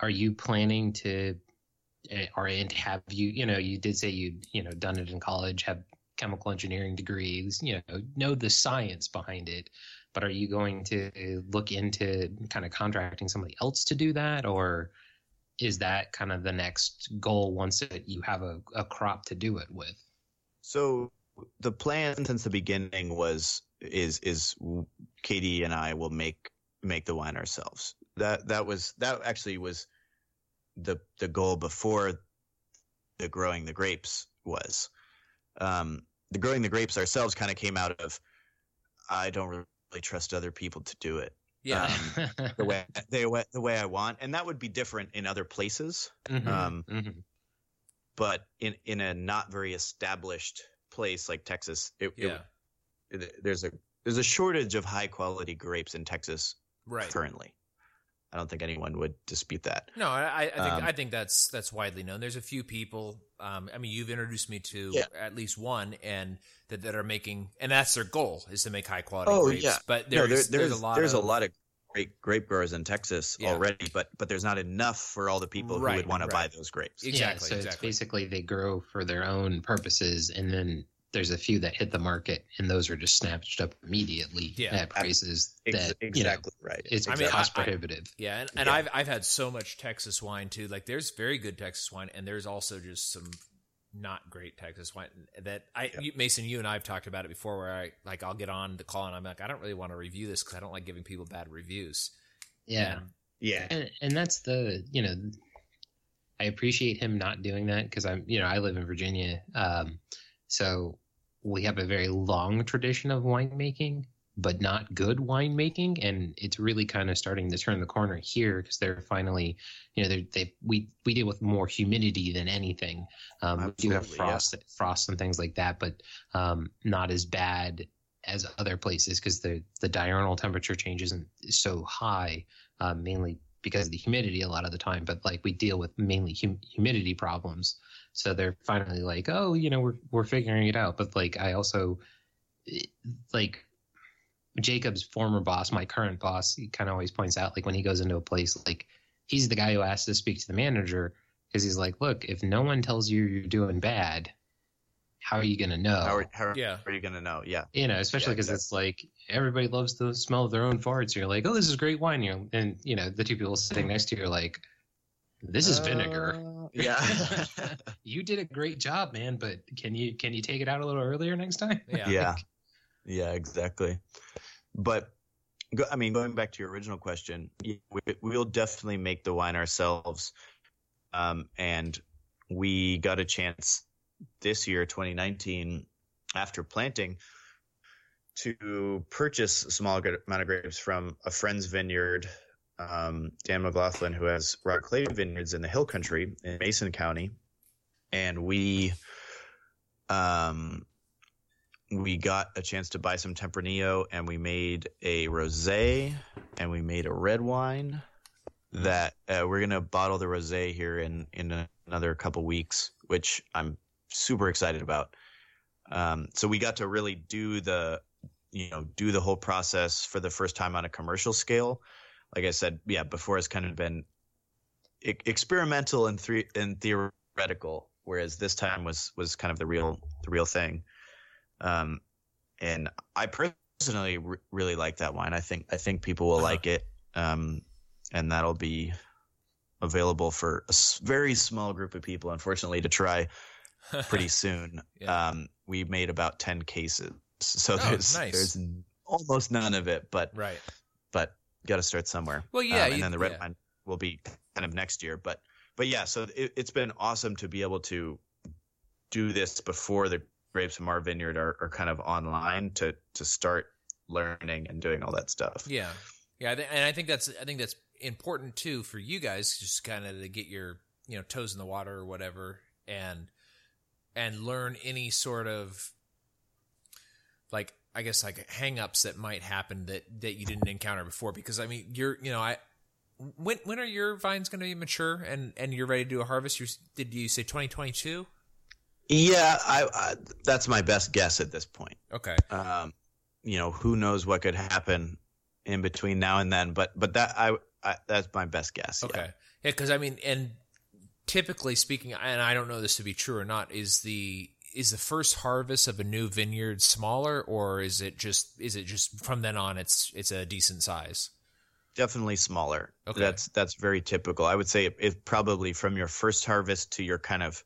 are you planning to, Eh, or and have you you know you did say you you know done it in college, have chemical engineering degrees, you know know the science behind it. But are you going to look into kind of contracting somebody else to do that, or is that kind of the next goal once it, you have a, a crop to do it with? So the plan since the beginning was is is Katie and I will make make the wine ourselves. That that was that actually was the the goal before the growing the grapes was. Um, the growing the grapes ourselves kind of came out of I don't really trust other people to do it. Yeah. um, the way the way the way I want, and that would be different in other places. Mhm, Um, mhm. but in in a not very established place like Texas, it, it- yeah. it- there's a there's a shortage of high quality grapes in Texas Right. currently. I don't think anyone would dispute that. No, I, I think Um, I think that's that's widely known. There's a few people. Um, I mean, you've introduced me to Yeah. at least one, and that, that are making, and that's their goal is to make high quality Oh, grapes. yeah. But No, there's there- there's, a lot there's of, a lot of great grape growers in Texas Yeah. already, but but there's not enough for all the people Right, who would want to buy those grapes. Exactly, yeah, so it's basically they grow for their own purposes, and then there's a few that hit the market, and those are just snatched up immediately Yeah. at prices Ex- that exactly right. you know it's I mean, cost I- I- prohibitive. Yeah, and, and Yeah. I've I've had so much Texas wine too. Like there's very good Texas wine, and there's also just some not great Texas wine that I Yeah. you, Mason, you and I have talked about it before. Where I like I'll get on the call and I'm like I don't really want to review this because I don't like giving people bad reviews. yeah. And- yeah, and and that's the you know i appreciate him not doing that because i'm you know i live in virginia um so we have a very long tradition of winemaking but not good winemaking and it's really kind of starting to turn the corner here because they're finally you know they they we we deal with more humidity than anything um we deal with Absolutely, yeah. frost frost and things like that but um not as bad as other places because the the diurnal temperature change isn't so high uh, mainly because of the humidity a lot of the time. But like we deal with mainly hum- humidity problems, so they're finally like, oh, you know, we're we're figuring it out. But like I also like Jacob's former boss, my current boss, he kind of always points out like when he goes into a place, like he's the guy who has to speak to the manager because he's like, look, if no one tells you you're doing bad, how are you gonna know? how, are, how Yeah. are you going to know? Yeah, you know, especially Yeah, because it's like everybody loves the smell of their own farts. You're like, oh, this is great wine. You're, and you know, the two people sitting next to you are like, this is vinegar. Uh, yeah, You did a great job, man. But can you can you take it out a little earlier next time? yeah, yeah, yeah, exactly. But go, I mean, going back to your original question, we, we'll definitely make the wine ourselves. Um, and we got a chance this year, 2019, after planting, to purchase a small amount of grapes from a friend's vineyard, um, Dan McLaughlin, who has Robert Clay vineyards in the Hill Country in Mason County, and we, um, we got a chance to buy some Tempranillo, and we made a rosé, and we made a red wine. That uh, we're gonna bottle the rosé here in in another couple weeks, which I'm super excited about. Um, so we got to really do the, you know, do the whole process for the first time on a commercial scale. Like I said, yeah, before it's kind of been e- experimental and three and theoretical, whereas this time was was kind of the real the real thing. Um, and I personally re- really like that wine. I think I think people will Uh-huh. like it. Um, and that'll be available for a very small group of people, unfortunately, to try pretty soon. Yeah. Um, we made about ten cases, so Oh, there's nice. there's almost none of it, but right. but got to start somewhere. Well, yeah, Um, and you- then the red yeah. wine will be kind of next year, but but yeah, so it, it's been awesome to be able to do this before the grapes from our vineyard are, are kind of online to to start learning and doing all that stuff. Yeah, yeah, and I think that's I think that's important too for you guys, just kind of to get your you know toes in the water or whatever, and and learn any sort of like I guess like hangups that might happen that that you didn't encounter before. Because I mean, you're you know I. When when are your vines going to be mature and, and you're ready to do a harvest? You're, did you say 2022? Yeah, I, I that's my best guess at this point. Okay. Um, you know, who knows what could happen in between now and then, but but that I, I that's my best guess. Okay. Yeah, because I mean, and typically speaking, and I don't know this to be true or not, is the is the first harvest of a new vineyard smaller, or is it just is it just from then on it's it's a decent size? definitely smaller. Okay. That's that's very typical. I would say it, it probably from your first harvest to your kind of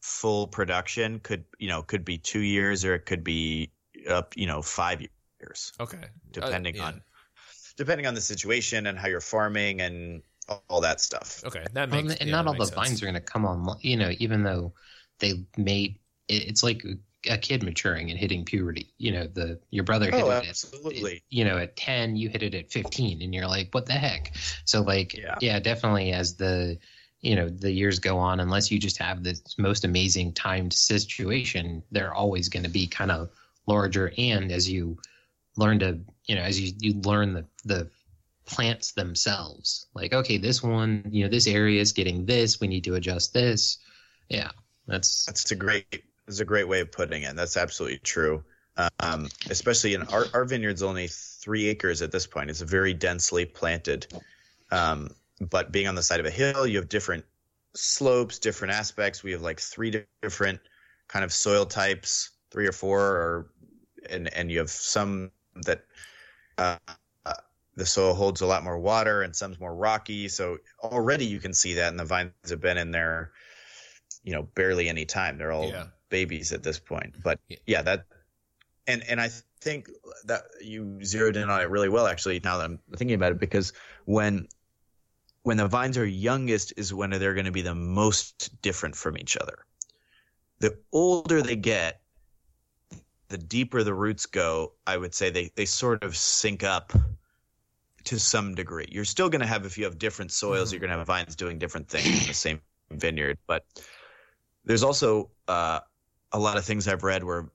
full production could you know could be two years or it could be up you know five years Okay, depending Uh, yeah. on depending on the situation and how you're farming and all, all that stuff. Okay, that Well, makes and yeah, not that all the makes sense. vines are going to come on. You know, even though they may, it- it's like a kid maturing and hitting puberty. You know, the your brother hit oh, it absolutely. At, you know, at ten, you hit it at fifteen, and you're like, what the heck? So like, yeah, yeah definitely as the you know the years go on, unless you just have this most amazing timed situation, they're always going to be kind of larger. And as you learn to, you know, as you you learn the the plants themselves, like okay, this one, you know, this area is getting this. We need to adjust this. Yeah, that's that's a great is a great way of putting it. That's absolutely true. Um, especially in our, our vineyard's only three acres at this point. It's very densely planted. Um, but being on the side of a hill, you have different slopes, different aspects. We have like three different kind of soil types, three or four, or and and you have some that uh, the soil holds a lot more water, and some's more rocky. So already you can see that, and the vines have been in there, you know, barely any time. They're all yeah babies at this point. But yeah, that and and I think that you zeroed in on it really well actually now that I'm thinking about it because when when the vines are youngest is when they're going to be the most different from each other. The older they get, the deeper the roots go, I would say they they sort of sync up to some degree. You're still going to have if you have different soils, mm-hmm. you're going to have vines doing different things in the same vineyard, but there's also uh, a lot of things I've read where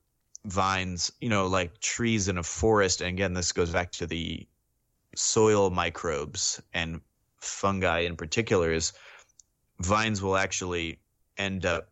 vines, you know, like trees in a forest, and again, this goes back to the soil microbes and fungi in particular, is vines will actually end up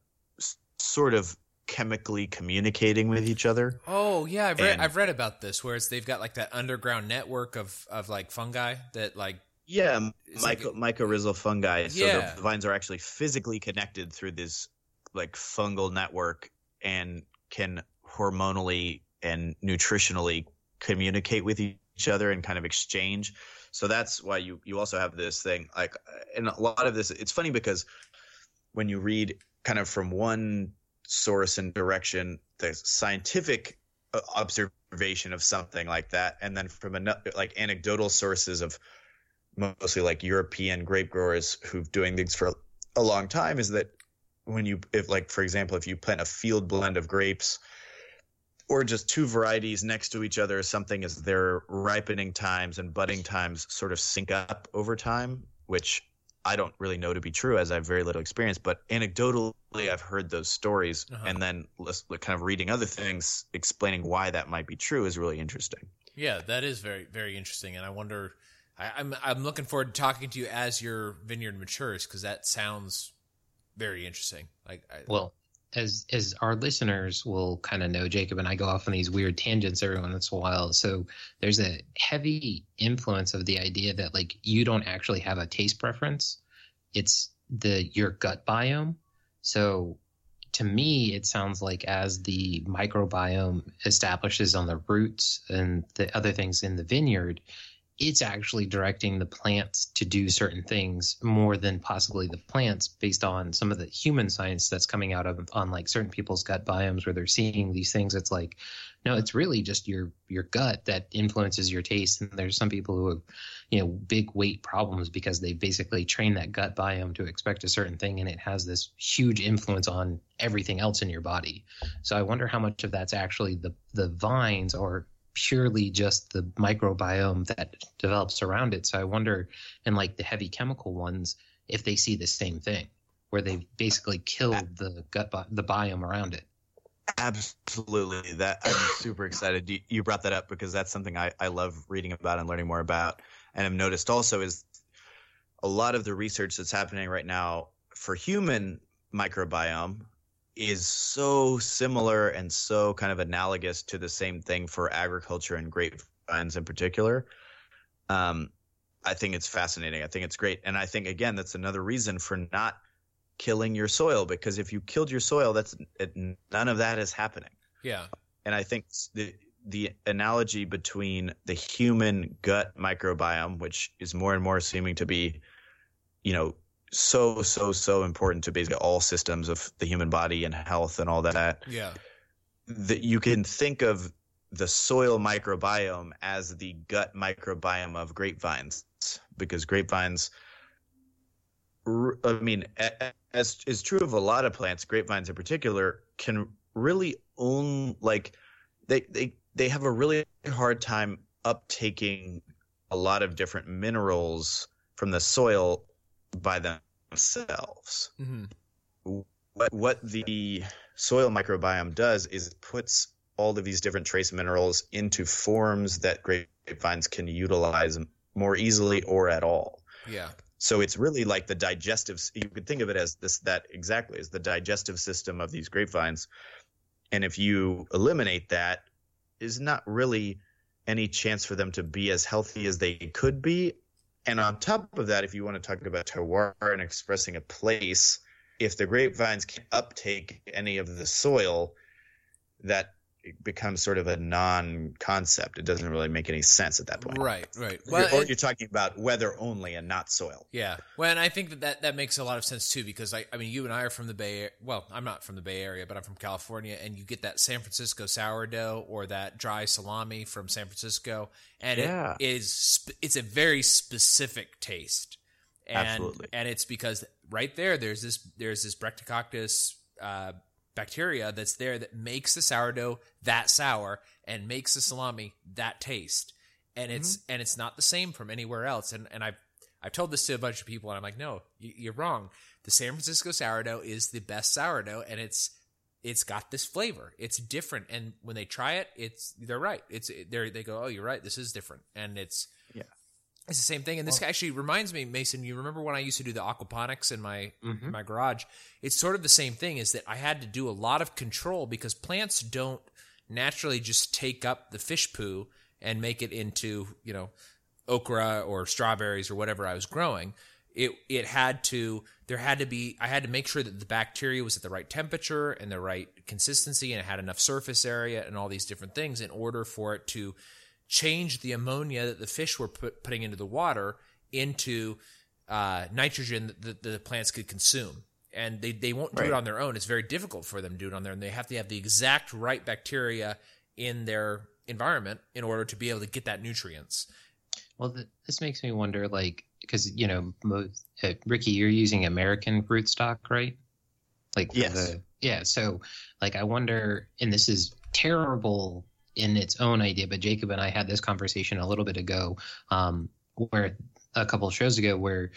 sort of chemically communicating with each other. Oh yeah, I've read and, I've read about this where it's they've got like that underground network of of like fungi that like yeah, myco, like, mycorrhizal fungi. So yeah. the vines are actually physically connected through this like fungal network and can hormonally and nutritionally communicate with each other and kind of exchange. So that's why you you also have this thing like and a lot of this it's funny because when you read kind of from one source and direction the scientific uh, observation of something like that. And then from another like anecdotal sources of mostly like European grape growers who've doing things for a long time is that when you if like for example if you plant a field blend of grapes or just two varieties next to each other something as their ripening times and budding times sort of sync up over time which i don't really know to be true as i have very little experience but anecdotally i've heard those stories uh-huh. and then kind of reading other things explaining why that might be true is really interesting yeah that is very very interesting and i wonder I, I'm, I'm looking forward to talking to you as your vineyard matures because that sounds very interesting. Like, I, well, as as our listeners will kind of know, Jacob and I go off on these weird tangents every once in a while. So there's a heavy influence of the idea that like you don't actually have a taste preference; it's the your gut biome. So to me, it sounds like as the microbiome establishes on the roots and the other things in the vineyard, it's actually directing the plants to do certain things more than possibly the plants based on some of the human science that's coming out of on like certain people's gut biomes where they're seeing these things. It's like no it's really just your your gut that influences your taste. And there's some people who have you know big weight problems because they basically train that gut biome to expect a certain thing and it has this huge influence on everything else in your body. So i wonder how much of that's actually the the vines or purely just the microbiome that develops around it. So I wonder, in like the heavy chemical ones, if they see the same thing, where they've basically killed the gut bi- the biome around it. Absolutely, that I'm super excited. You, you brought that up because that's something I, I love reading about and learning more about. And I've noticed also is a lot of the research that's happening right now for human microbiome is so similar and so kind of analogous to the same thing for agriculture and grapevines in particular. Um, I think it's fascinating. I think it's great. And I think, again, that's another reason for not killing your soil because if you killed your soil, that's it, none of that is happening. Yeah. And I think the, the analogy between the human gut microbiome, which is more and more seeming to be, you know, so so so important to basically all systems of the human body and health and all that. Yeah. That you can think of the soil microbiome as the gut microbiome of grapevines because grapevines I mean as is true of a lot of plants grapevines in particular can really own like they they they have a really hard time uptaking a lot of different minerals from the soil by themselves. Mm-hmm. What what the soil microbiome does is it puts all of these different trace minerals into forms that grapevines can utilize more easily or at all. Yeah. So it's really like the digestive. You could think of it as this that exactly is the digestive system of these grapevines, and if you eliminate that, is not really any chance for them to be as healthy as they could be. And on top of that, if you want to talk about terroir and expressing a place, if the grapevines can't uptake any of the soil, that it becomes sort of a non-concept. It doesn't really make any sense at that point. Right, right. Well, or you're talking about weather only and not soil. Yeah. Well, and I think that, that that makes a lot of sense too because I, I mean, you and I are from the Bay. Well, I'm not from the Bay Area, but I'm from California, and you get that San Francisco sourdough or that dry salami from San Francisco, and yeah. it is it's a very specific taste. And, Absolutely. And it's because right there, there's this there's this Lactococcus uh, bacteria that's there that makes the sourdough that sour and makes the salami that taste. And it's mm-hmm. and it's not the same from anywhere else. And and I've I've told this to a bunch of people, and I'm like, no, you're wrong. The San Francisco sourdough is the best sourdough, and it's it's got this flavor. It's different, and when they try it, it's they're right. It's they they go, oh, you're right. This is different, and it's. It's the same thing, and this well, actually reminds me, Mason. You remember when I used to do the aquaponics in my mm-hmm. my garage? It's sort of the same thing. Is that I had to do a lot of control because plants don't naturally just take up the fish poo and make it into you know okra or strawberries or whatever I was growing. It it had to there had to be I had to make sure that the bacteria was at the right temperature and the right consistency and it had enough surface area and all these different things in order for it to change the ammonia that the fish were put, putting into the water into uh, nitrogen that the, the, plants could consume. And they, they won't do right. it on their own. It's very difficult for them to do it on their own. They have to have the exact right bacteria in their environment in order to be able to get that nutrients. Well, the, this makes me wonder, like, because you know, most, uh, Ricky, you're using American rootstock, right? Like, yes. The, yeah. So, like, I wonder, and this is terrible in its own idea. But Jacob and I had this conversation a little bit ago, um, where a couple of shows ago, where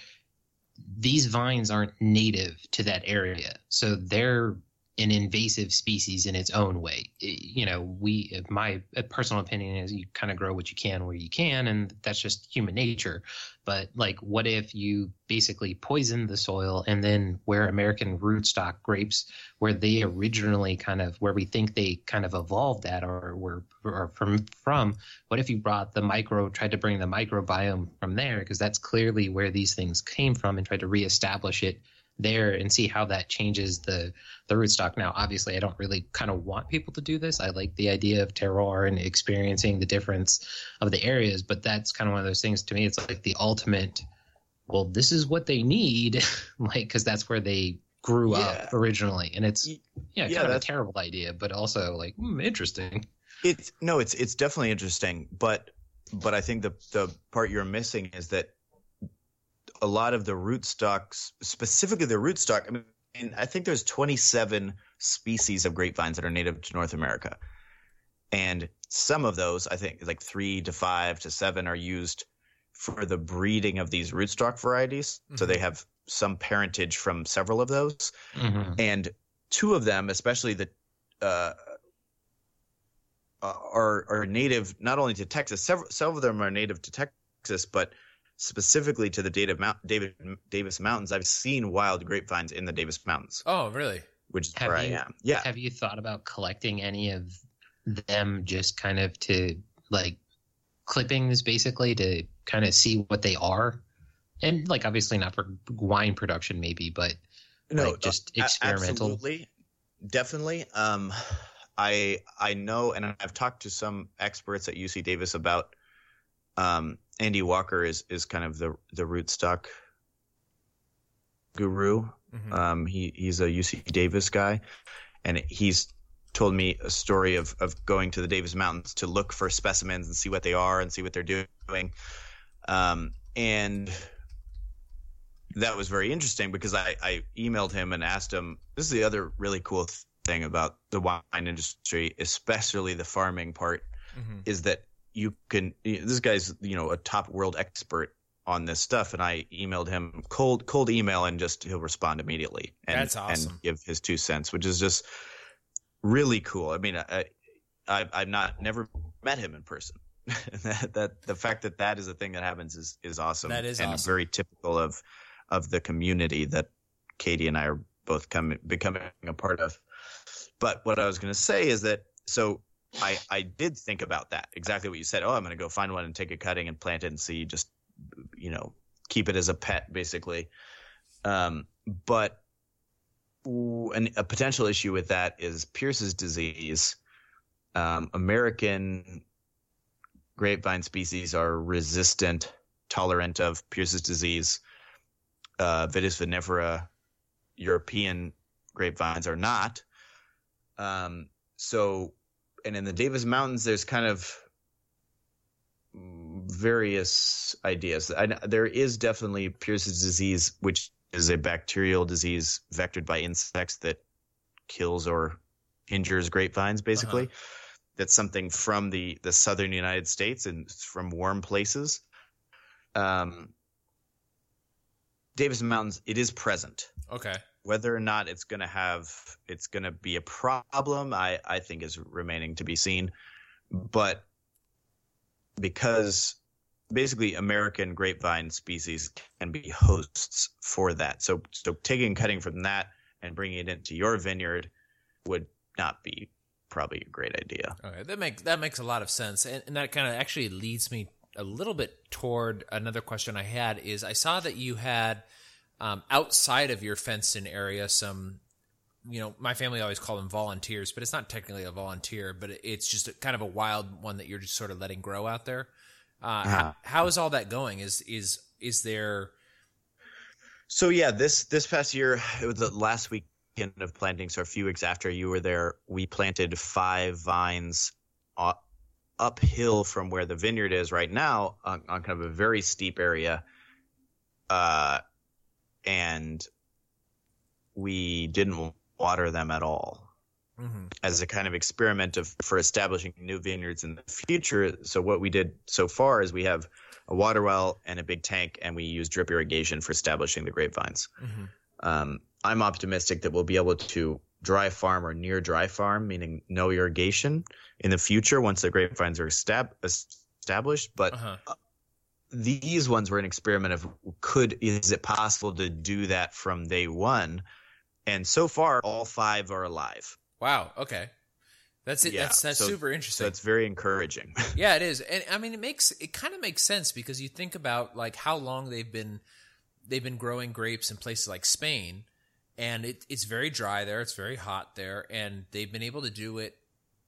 these vines aren't native to that area, so they're an invasive species in its own way. You know, we my uh, personal opinion is you kind of grow what you can where you can, and that's just human nature. But like, what if you basically poison the soil and then where American rootstock grapes, where they originally kind of where we think they kind of evolved at or were or from from, what if you brought the micro tried to bring the microbiome from there because that's clearly where these things came from and tried to reestablish it there and see how that changes the the rootstock. Now, obviously, I don't really kind of want people to do this. I like the idea of terroir and experiencing the difference of the areas, but that's kind of one of those things to me. It's like the ultimate. Well, this is what they need, like because that's where they grew yeah. up originally, and it's yeah, yeah kind of a terrible idea, but also like hmm, interesting. It's no, it's it's definitely interesting, but but I think the the part you're missing is that a lot of the rootstocks, specifically the rootstock. I mean, I think there's 27 species of grapevines that are native to North America, and some of those, I think, like three to five to seven, are used for the breeding of these rootstock varieties. Mm-hmm. So they have some parentage from several of those, mm-hmm. and two of them, especially the uh, are are native not only to Texas. Several, several of them are native to Texas, but specifically to the David, David Davis Mountains, I've seen wild grapevines in the Davis Mountains. Oh, really? Which is have where you, I am. Yeah. Have you thought about collecting any of them just kind of to like clippings basically to kind of see what they are? And like obviously not for wine production maybe, but no, like just experimental. Absolutely. Definitely. Um I I know and I've talked to some experts at UC Davis about um Andy Walker is is kind of the the rootstock guru. Mm-hmm. Um, he he's a UC Davis guy, and he's told me a story of of going to the Davis Mountains to look for specimens and see what they are and see what they're doing. Um, and that was very interesting because I, I emailed him and asked him. This is the other really cool thing about the wine industry, especially the farming part, mm-hmm. is that you can. This guy's you know a top world expert on this stuff, and I emailed him cold cold email, and just he'll respond immediately. And, That's awesome. And give his two cents, which is just really cool. I mean, I, I I've not never met him in person. that, that the fact that that is a thing that happens is is awesome. That is and awesome. very typical of of the community that Katie and I are both coming becoming a part of. But what I was going to say is that so I I did think about that exactly what you said. Oh, I'm going to go find one and take a cutting and plant it and see just you know keep it as a pet basically. Um, but an, a potential issue with that is Pierce's disease. Um, American grapevine species are resistant, tolerant of Pierce's disease. Uh, Vitis vinifera European grapevines are not. Um, so, and in the Davis Mountains, there's kind of various ideas. I, there is definitely Pierce's disease, which is a bacterial disease vectored by insects that kills or injures grapevines, basically. Uh-huh. That's something from the, the southern United States and from warm places. Um, Davis Mountains, it is present. Okay. Whether or not it's going to have, it's going to be a problem, I, I think is remaining to be seen. But because basically American grapevine species can be hosts for that. So, so taking cutting from that and bringing it into your vineyard would not be probably a great idea. Okay, that makes that makes a lot of sense, and, and that kind of actually leads me a little bit toward another question I had. Is I saw that you had um, outside of your fenced-in area some. You know, my family always call them volunteers, but it's not technically a volunteer, but it's just a, kind of a wild one that you're just sort of letting grow out there. Uh, uh-huh. how, how is all that going? Is is is there? So yeah, this this past year, it was the last weekend of planting. So a few weeks after you were there, we planted five vines uphill from where the vineyard is right now, on, on kind of a very steep area. Uh, and we didn't water them at all mm-hmm. as a kind of experiment of for establishing new vineyards in the future. So what we did so far is we have a water well and a big tank, and we use drip irrigation for establishing the grapevines. Mm-hmm. Um, I'm optimistic that we'll be able to dry farm or near dry farm, meaning no irrigation in the future once the grapevines are estab- established. But uh-huh. These ones were an experiment of could is it possible to do that from day one? And so far, all five are alive. Wow. Okay. That's it. Yeah, that's that's so, super interesting. That's very encouraging. yeah, it is, and I mean, it makes it kind of makes sense because you think about like how long they've been they've been growing grapes in places like Spain, and it, it's very dry there, it's very hot there, and they've been able to do it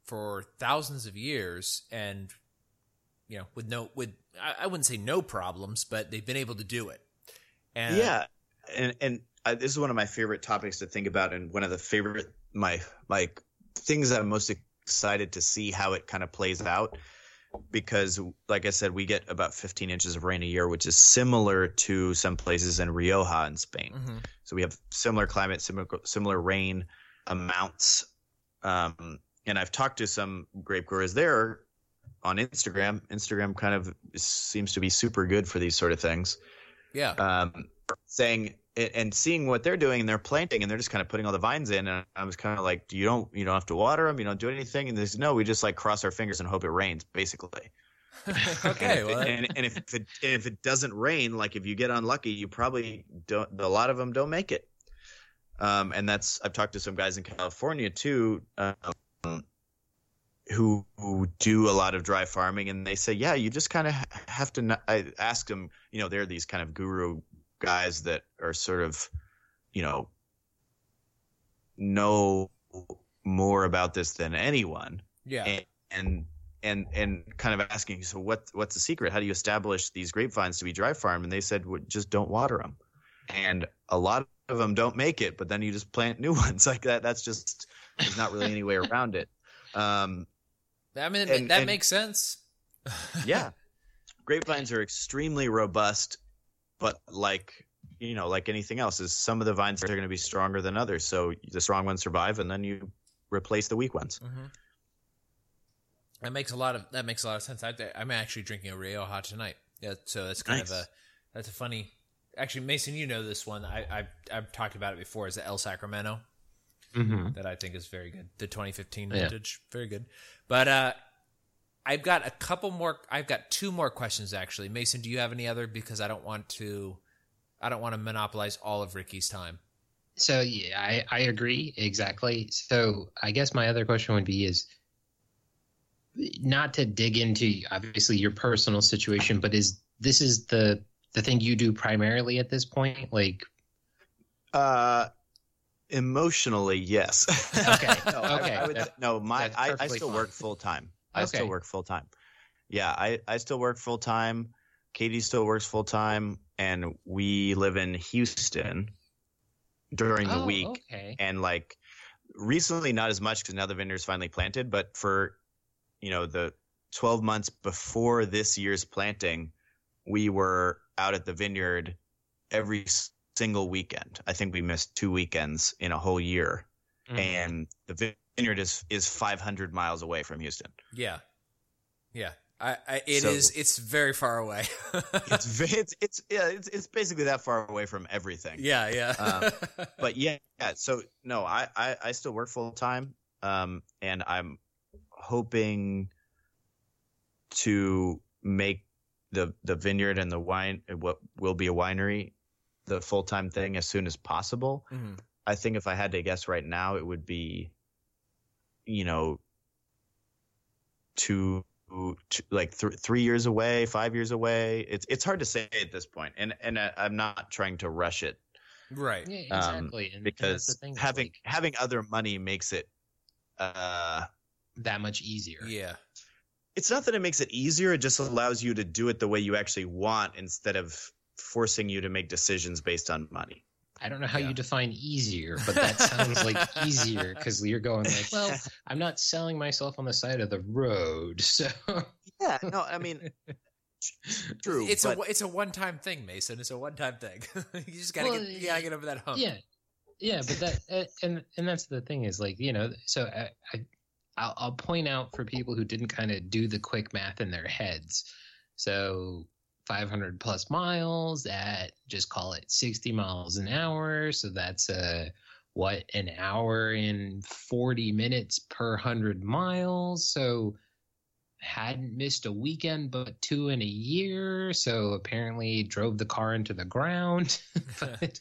for thousands of years, and you know, with no with I, I wouldn't say no problems, but they've been able to do it. And yeah, and and I, this is one of my favorite topics to think about, and one of the favorite my like things that I'm most excited to see how it kind of plays out because like I said, we get about 15 inches of rain a year, which is similar to some places in Rioja in Spain. Mm-hmm. So we have similar climate, similar similar rain amounts. Um, and I've talked to some grape growers there on Instagram. Instagram kind of seems to be super good for these sort of things. Yeah. Um, saying and seeing what they're doing and they're planting and they're just kind of putting all the vines in and I was kind of like you don't you don't have to water them you don't do anything and there's no we just like cross our fingers and hope it rains basically okay and, well, and, and, if it if it doesn't rain like if you get unlucky you probably don't a lot of them don't make it um, and that's I've talked to some guys in California too um, who, who do a lot of dry farming and they say yeah you just kind of have to I ask them you know they're these kind of guru guys that are sort of, you know, know more about this than anyone. Yeah. And, and and and kind of asking, so what what's the secret? How do you establish these grapevines to be dry farmed? And they said, well, just don't water them. And a lot of them don't make it, but then you just plant new ones like that. That's just there's not really any way around it. Um, I mean, and, that and, makes sense. yeah, grapevines are extremely robust but like you know, like anything else, is some of the vines are going to be stronger than others. So the strong ones survive, and then you replace the weak ones. Mm-hmm. That makes a lot of that makes a lot of sense. I, I'm actually drinking a Rioja tonight. Yeah, so that's kind nice. of a that's a funny. Actually, Mason, you know this one. I I've, I've talked about it before. Is the El Sacramento mm-hmm. that I think is very good. The 2015 vintage, yeah. very good. But uh, I've got a couple more. I've got two more questions actually. Mason, do you have any other? Because I don't want to. I don't want to monopolize all of Ricky's time. So yeah, I, I agree exactly. So I guess my other question would be is not to dig into obviously your personal situation, but is this is the the thing you do primarily at this point? Like, uh, emotionally, yes. okay. no, okay. I, I would, no, my I, I, still fine. work full time. I okay. still work full time. Yeah, I I still work full time. Katie still works full time, and we live in Houston during the oh, week. Okay. And like recently, not as much because now the vineyard's finally planted. But for you know the 12 months before this year's planting, we were out at the vineyard every single weekend. I think we missed two weekends in a whole year. Mm-hmm. And the vineyard is is 500 miles away from Houston. Yeah. Yeah. I, I it so, is, It's very far away. it's it's it's yeah. It's it's basically that far away from everything. Yeah, yeah. um, but yeah, yeah. So no, I I, I still work full time, um, and I'm hoping to make the the vineyard and the wine what will be a winery the full time thing as soon as possible. Mm-hmm. I think if I had to guess right now, it would be, you know, two, two like th- three years away, five years away. It's it's hard to say at this point, and and I, am not trying to rush it. Right. Yeah, exactly. Um, because having like, having other money makes it uh that much easier. Yeah. It's not that it makes it easier, it just allows you to do it the way you actually want instead of forcing you to make decisions based on money. I don't know how yeah. you define easier, but that sounds like easier because you're going like, well, I'm not selling myself on the side of the road, so yeah. No, I mean, true. It's but... a it's a one time thing, Mason. It's a one time thing. you just gotta well, get you gotta get over that hump. Yeah, yeah. But that and and that's the thing is like you know, so I, I I'll, I'll point out for people who didn't kind of do the quick math in their heads. So 500 plus miles at just call it 60 miles an hour. So that's a what an hour and 40 minutes per 100 miles. So hadn't missed a weekend but two in a year. So apparently drove the car into the ground. but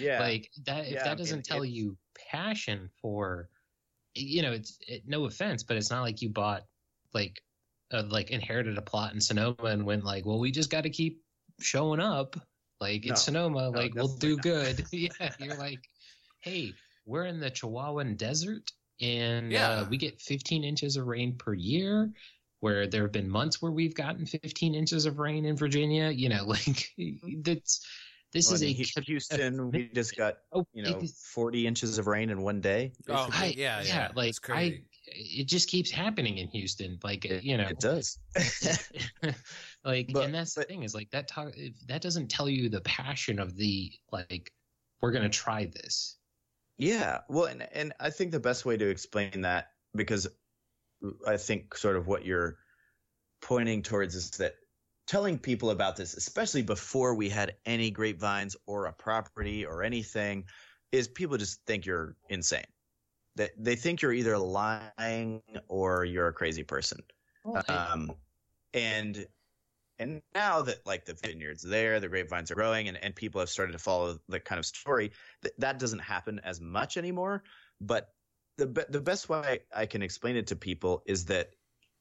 yeah, like that, if yeah, that doesn't tell you passion for you know, it's it, no offense, but it's not like you bought like uh, like inherited a plot in Sonoma and went like, well, we just got to keep showing up. Like no, in Sonoma, no, like we'll do not. good. yeah, you're like, hey, we're in the Chihuahuan Desert and yeah. uh, we get 15 inches of rain per year. Where there have been months where we've gotten 15 inches of rain in Virginia, you know, like that's this well, is a Houston. A, we just got oh, you know forty inches of rain in one day. Oh I, yeah, yeah, yeah. Like I, it just keeps happening in Houston. Like uh, you know, it does. like, but, and that's but, the thing is like that talk. That doesn't tell you the passion of the like. We're gonna try this. Yeah, well, and and I think the best way to explain that because I think sort of what you're pointing towards is that telling people about this, especially before we had any grapevines or a property or anything, is people just think you're insane. That they, they think you're either lying or you're a crazy person. Okay. Um, and and now that like the vineyards there, the grapevines are growing, and, and people have started to follow the kind of story, that that doesn't happen as much anymore. But the the best way I can explain it to people is that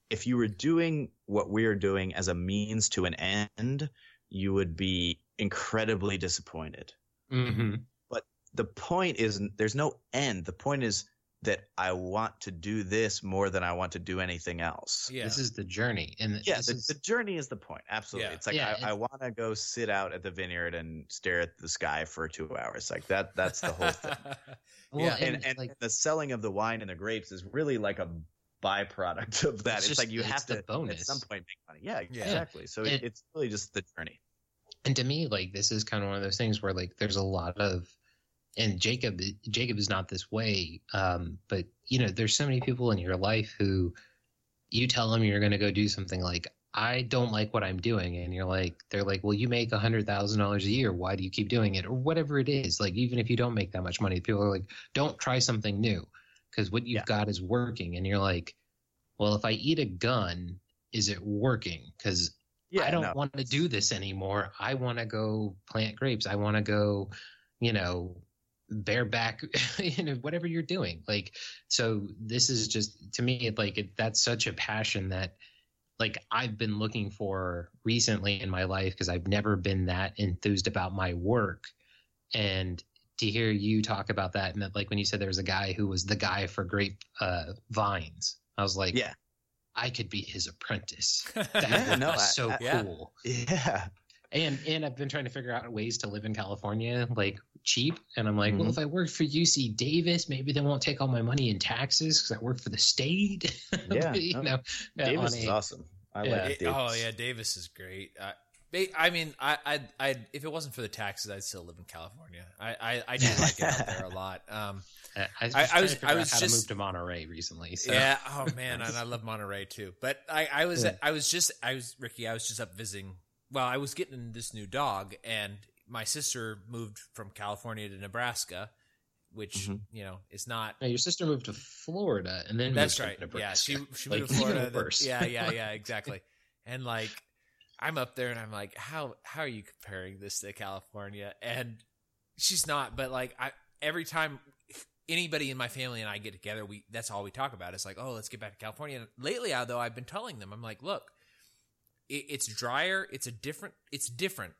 if you were doing what we're doing as a means to an end, you would be incredibly disappointed. Mm-hmm. But the point is, there's no end. The point is that I want to do this more than I want to do anything else. Yeah. This is the journey. And yeah, the, is... the, journey is the point. Absolutely. Yeah. It's like, yeah, I, I want to go sit out at the vineyard and stare at the sky for two hours. Like that, that's the whole thing. well, yeah. And, and, and like, the selling of the wine and the grapes is really like a byproduct of that. It's, it's just, like you have to bonus. at some point make money. Yeah, yeah. exactly. So it, it's really just the journey. And to me, like this is kind of one of those things where like there's a lot of and Jacob Jacob is not this way. Um, but you know, there's so many people in your life who you tell them you're going to go do something like I don't like what I'm doing, and you're like, they're like, well, you make a hundred thousand dollars a year. Why do you keep doing it, or whatever it is? Like, even if you don't make that much money, people are like, don't try something new because what you've yeah. got is working, and you're like, well, if I eat a gun, is it working? Because yeah, I don't no. want to do this anymore. I want to go plant grapes. I want to go, you know, bareback, you know, whatever you're doing. Like, so this is just to me, like it, that's such a passion that, like, I've been looking for recently in my life because I've never been that enthused about my work, and to hear you talk about that and that, like when you said there was a guy who was the guy for grape uh, vines, I was like, yeah. I could be his apprentice. That yeah, no, so I, cool. Yeah. And and I've been trying to figure out ways to live in California like cheap. And I'm like, mm-hmm. well, if I work for UC Davis, maybe they won't take all my money in taxes because I work for the state. Yeah, you know, Davis is awesome. I yeah. like Davis. Oh yeah, Davis is great. Uh, I mean, I, I, I, if it wasn't for the taxes, I'd still live in California. I, I, I do like it out there a lot. Um, I, I, I was, I was just moved to Monterey recently. So. Yeah. Oh man, and I love Monterey too. But I, I was, yeah. I was just, I was Ricky. I was just up visiting. Well, I was getting this new dog, and my sister moved from California to Nebraska, which mm-hmm. you know is not. your sister moved to Florida, and then that's right. Yeah, she she moved like, to Florida. Then, yeah, yeah, yeah, exactly. and like I'm up there and I'm like, how how are you comparing this to California? And she's not, but like I every time anybody in my family and I get together, we that's all we talk about. It's like, oh, let's get back to California. And lately, though, I've been telling them, I'm like, look, it, it's drier, it's a different, it's different,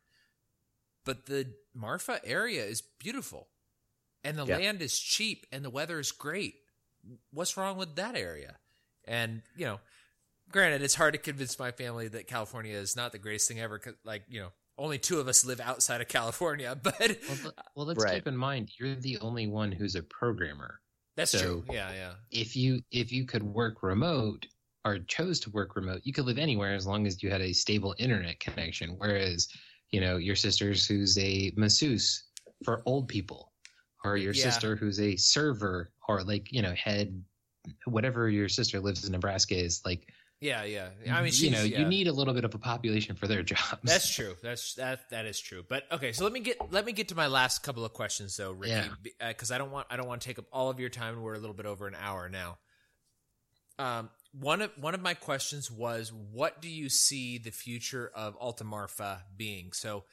but the Marfa area is beautiful, and the yeah. land is cheap, and the weather is great. What's wrong with that area? And you know, granted, it's hard to convince my family that California is not the greatest thing ever. Cause, like, you know, only two of us live outside of California. But well, well let's right. keep in mind you're the only one who's a programmer. That's so true. Yeah, yeah. If you if you could work remote or chose to work remote, you could live anywhere as long as you had a stable internet connection. Whereas, you know, your sister's who's a masseuse for old people, or your yeah. sister who's a server, or like you know head whatever your sister lives in Nebraska is like yeah, yeah. I mean, you know, yeah. you need a little bit of a population for their jobs. That's true. That's that. That is true. But okay, so let me get let me get to my last couple of questions though, Ricky, because yeah. uh, I don't want I don't want to take up all of your time. We're a little bit over an hour now. Um, one of one of my questions was, what do you see the future of Alta Marfa being? So,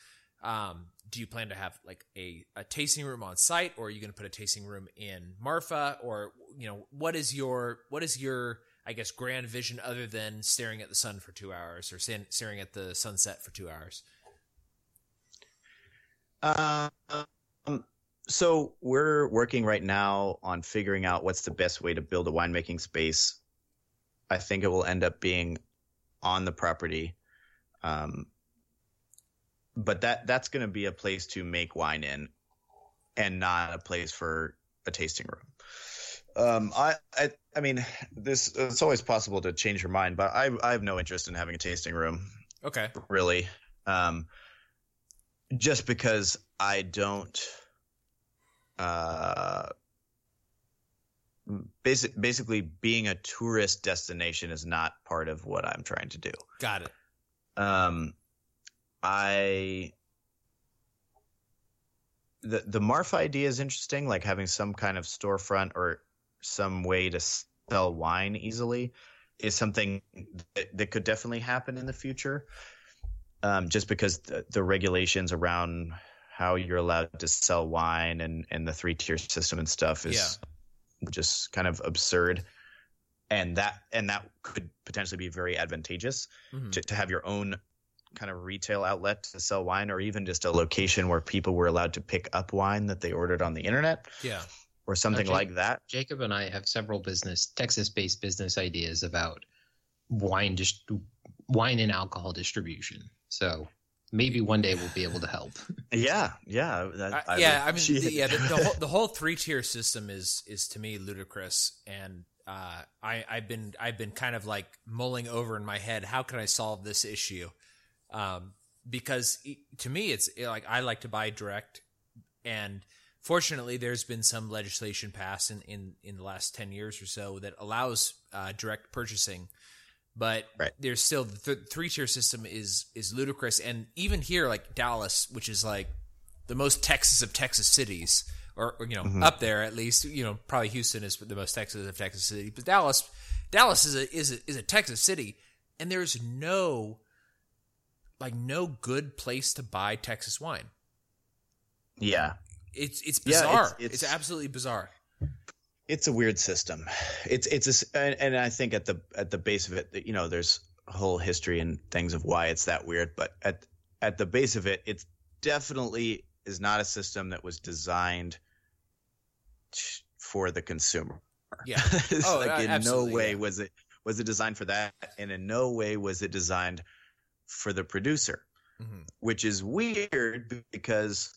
um, do you plan to have like a, a tasting room on site, or are you going to put a tasting room in Marfa, or you know, what is your what is your I guess, grand vision other than staring at the sun for two hours or staring at the sunset for two hours? Um, so we're working right now on figuring out what's the best way to build a winemaking space. I think it will end up being on the property. Um, but that that's going to be a place to make wine in and not a place for a tasting room. Um, I, I, I mean, this it's always possible to change your mind, but I, I have no interest in having a tasting room. Okay. Really, um, just because I don't, uh, basic, basically being a tourist destination is not part of what I'm trying to do. Got it. Um, I the the Marfa idea is interesting, like having some kind of storefront or some way to sell wine easily is something that, that could definitely happen in the future. Um, just because the, the, regulations around how you're allowed to sell wine and, and the three tier system and stuff is yeah. Just kind of absurd. And that and that could potentially be very advantageous mm-hmm. to, to have your own kind of retail outlet to sell wine or even just a location where people were allowed to pick up wine that they ordered on the internet. Yeah or something Jacob, like that. Jacob and I have several business Texas-based business ideas about wine dist- wine and alcohol distribution. So maybe one day we'll be able to help. Yeah, yeah, that, I, yeah. I mean, the, yeah, the, the, whole, the whole three tier system is is to me ludicrous, and uh, I I've been I've been kind of like mulling over in my head how can I solve this issue, um, because to me it's like I like to buy direct, and fortunately, there's been some legislation passed in, in, in the last 10 years or so that allows uh, direct purchasing. But Right. there's still the th- three tier system is is ludicrous, and even here, like Dallas, which is like the most Texas of Texas cities, or, or, you know mm-hmm. up there at least. You know, probably Houston is the most Texas of Texas cities, but Dallas, Dallas is a is a, is a Texas city, and there's no like no good place to buy Texas wine. Yeah, It's it's Yeah, it's- bizarre. it's, it's- absolutely bizarre. It's a weird system. It's it's a, and, and I think at the at the base of it, you know, there's whole history and things of why it's that weird. But at at the base of it, it's definitely is not a system that was designed for the consumer. Yeah. It's Oh, like in no way yeah. was it was it designed for that, and in no way was it designed for the producer, Mhm. which is weird because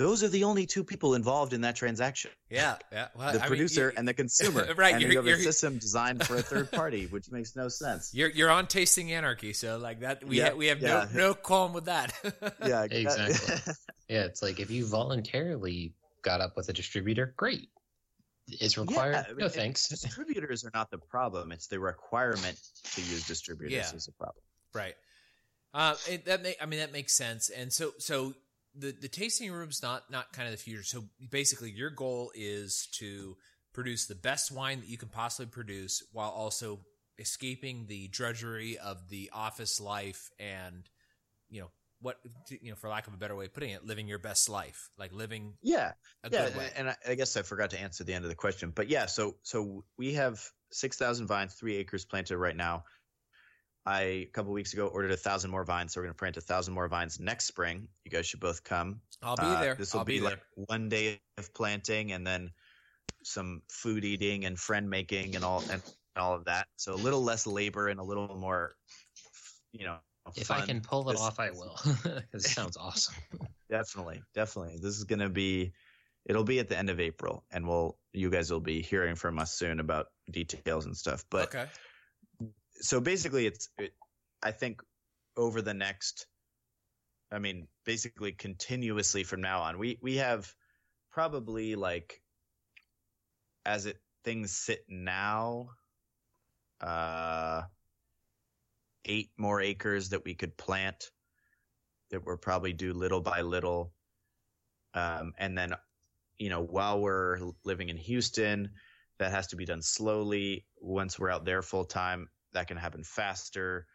those are the only two people involved in that transaction Yeah, yeah. Well, the I mean, producer you- and the consumer. Right, And you're- you have a you're- system designed for a third party, which makes no sense. You're you're on tasting anarchy, so like that we Yeah, ha- we have yeah. no no qualm with that. Yeah, Exactly. Yeah, it's like if you voluntarily got up with a distributor, great. It's required. I mean, no thanks. Distributors are not the problem; it's the requirement to use distributors Yeah. is the problem. right. Uh, it, that may, I mean that makes sense. And so so the the tasting room's not not kind of the future. So basically, your goal is to produce the best wine that you can possibly produce, while also escaping the drudgery of the office life and you know what you know for lack of a better way of putting it, living your best life, like living Yeah, a yeah, and I, I guess I forgot to answer the end of the question, but yeah, so so we have six thousand vines, three acres planted right now. I a couple weeks ago ordered a thousand more vines, so we're going to plant a thousand more vines next spring. You guys should both come. I'll be Uh, there. This will be, be, there. like one day of planting and then some food eating and friend making and all and all of that. So a little less labor and a little more, you know. If I can pull it This- off, I will. It sounds awesome. definitely, definitely. This is gonna be. It'll be at the end of April, and we'll you guys will be hearing from us soon about details and stuff. But okay. So basically it's it, i think over the next i mean basically continuously from now on we we have probably like as it things sit now uh eight more acres that we could plant that we're probably do little by little. Um and then you know while we're living in houston that has to be done slowly. Once we're out there full time that can happen faster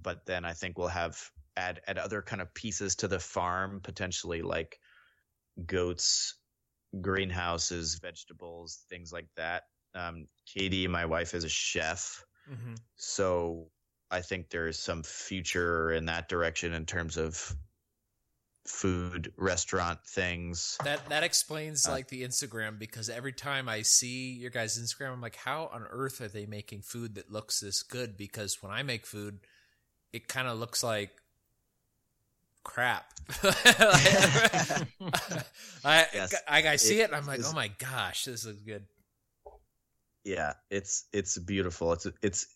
but then i think we'll have add add other kind of pieces to the farm potentially like goats greenhouses vegetables things like that. Um, katie my wife is a chef. Hmm so i think there's some future in that direction in terms of food restaurant things That that explains Uh, like the Instagram because every time I see your guys' Instagram, I'm like, how on earth are they making food that looks this good? Because when I make food, it kind of looks like crap. I, Yes. I, I see It it, and I'm like, oh my gosh, this looks good. yeah it's it's beautiful it's it's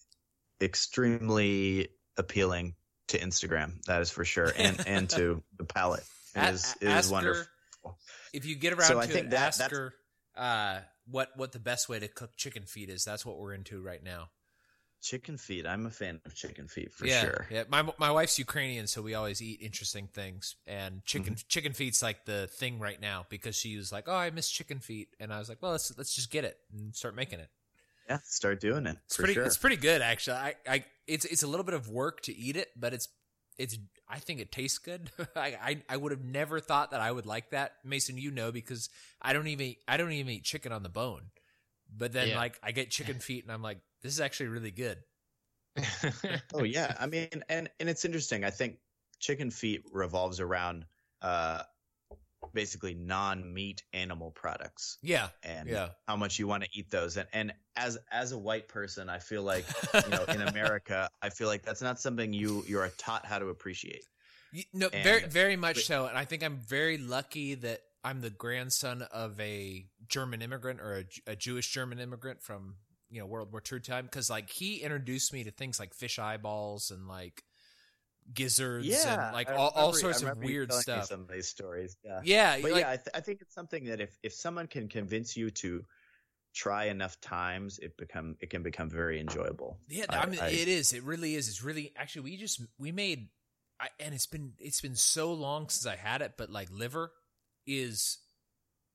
extremely appealing to instagram that is for sure and and to the palate it is it is her- wonderful If you get around So I to think it, that- ask her uh, what what the best way to cook chicken feet is. That's what we're into right now. chicken feet i'm a fan of chicken feet for yeah, sure Yeah, my my wife's Ukrainian, so we always eat interesting things. And chicken Mm-hmm. chicken feet's like the thing right now because she was like, "Oh, I miss chicken feet," and I was like, "Well, let's let's just get it and start making it." Yeah start doing it It's for pretty sure it's pretty good actually. I, I it's it's a little bit of work to eat it, but it's it's I think it tastes good. I, I I would have never thought that I would like that, Mason. You know because I don't even I don't even eat chicken on the bone, but then Yeah. like I get chicken feet and I'm like, this is actually really good. oh yeah i mean and and it's interesting i think chicken feet revolves around uh basically non-meat animal products Yeah, and yeah. how much you want to eat those and and as as a white person i feel like you know in america i feel like that's not something you you are taught how to appreciate Y- No, And- very, very much but- so. And I think I'm very lucky that I'm the grandson of a German immigrant or a Jewish German immigrant from you know World War II time. Because like he introduced me to things like fish eyeballs and like gizzards yeah, and like all, all sorts of weird stuff. Some of these stories, yeah. Yeah, But like, yeah, I, th- I think it's something that if if someone can convince you to try enough times, it become it can become very enjoyable. Yeah, I- I, mean, I- it is. It really is. It's really actually. We just we made, I, and it's been it's been so long since I had it, but like liver is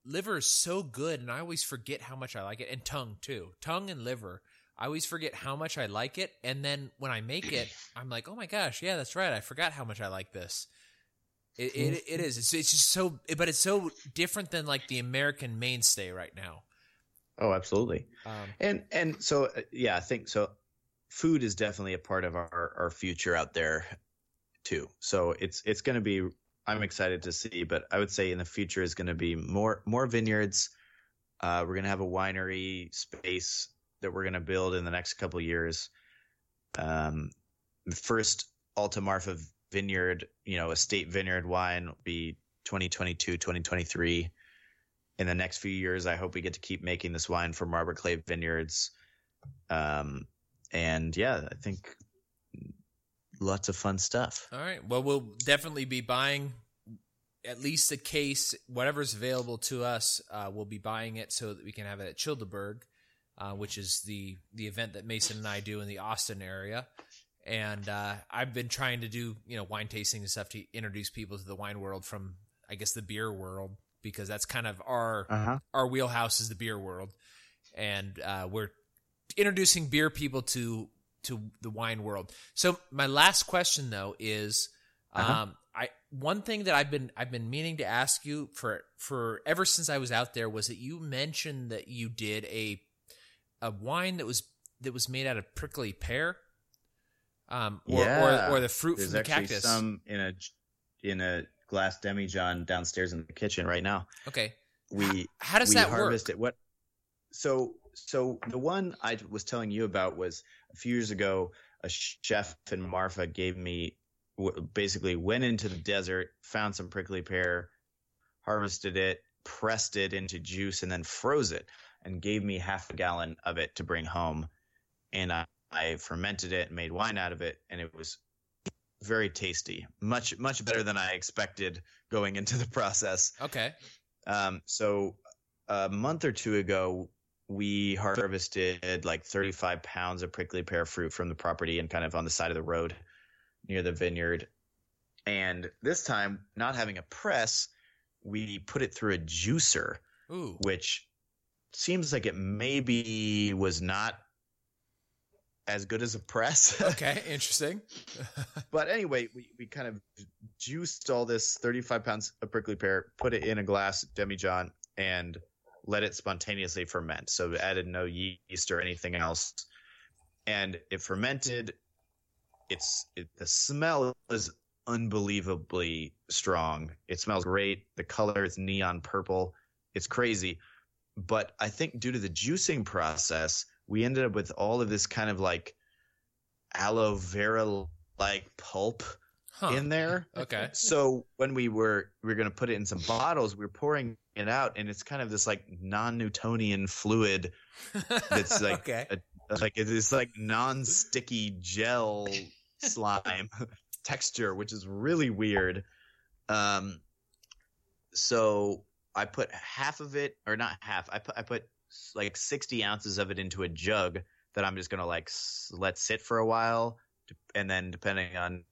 liver is so good, and I always forget how much I like it, and tongue too, tongue and liver. I always forget how much I like it, and then when I make it, I'm like, oh my gosh, yeah, that's right. I forgot how much I like this. It it, it is. It's it's just so, but it's so different than like the American mainstay right now. Oh, absolutely. Um, And and so uh, yeah, I think so. Food is definitely a part of our our future out there too. So it's it's going to be. I'm excited to see, but I would say in the future is going to be more more vineyards. Uh, we're going to have a winery space that we're going to build in the next couple years. Um, the first Alta Marfa vineyard, you know, a state vineyard wine will be 2022, 2023 in the next few years, I hope we get to keep making this wine for Margaret Clay Vineyards. Um, and yeah, I think lots of fun stuff. All right. Well, we'll definitely be buying at least a case, whatever's available to us. Uh, we'll be buying it so that we can have it at Childeberg, uh, which is the the event that Mason and I do in the Austin area. And uh, I've been trying to do you know wine tasting and stuff to introduce people to the wine world from I guess the beer world because that's kind of our Uh huh. our wheelhouse is the beer world, and uh, we're introducing beer people to to the wine world. So my last question though is, Uh-huh. um, I one thing that I've been I've been meaning to ask you for for ever since I was out there was that you mentioned that you did a a wine that was that was made out of prickly pear, um, or Yeah. or, or the fruit There's from the cactus. some in a in a glass demijohn downstairs in the kitchen right now. okay, We how does we that harvest work? it. What? So so the one I was telling you about was a few years ago. A chef in Marfa gave me basically went into the desert, found some prickly pear, harvested it, pressed it into juice, and then froze it, and gave me half a gallon of it to bring home. And I, I fermented it and made wine out of it, and it was very tasty, much much better than I expected going into the process. Okay, Um, so a month or two ago, we harvested like 35 pounds of prickly pear fruit from the property and kind of on the side of the road near the vineyard. And this time, not having a press, we put it through a juicer, ooh, which seems like it maybe was not as good as a press. okay, interesting. but anyway, we, we kind of juiced all this 35 pounds of prickly pear, put it in a glass demijohn, and let it spontaneously ferment. So we added no yeast or anything else, and it fermented. It's it, the smell is unbelievably strong. It smells great. The color is neon purple. It's crazy. But I think due to the juicing process, we ended up with all of this kind of like aloe vera like pulp Huh. in there. Okay. So when we were we were gonna put it in some bottles, we were pouring it out, and it's kind of this like non-Newtonian fluid that's like okay. a, like it's like non-sticky gel slime texture, which is really weird. Um, so I put half of it, or not half. I put I put like sixty ounces of it into a jug that I'm just gonna like s- let sit for a while, and then depending on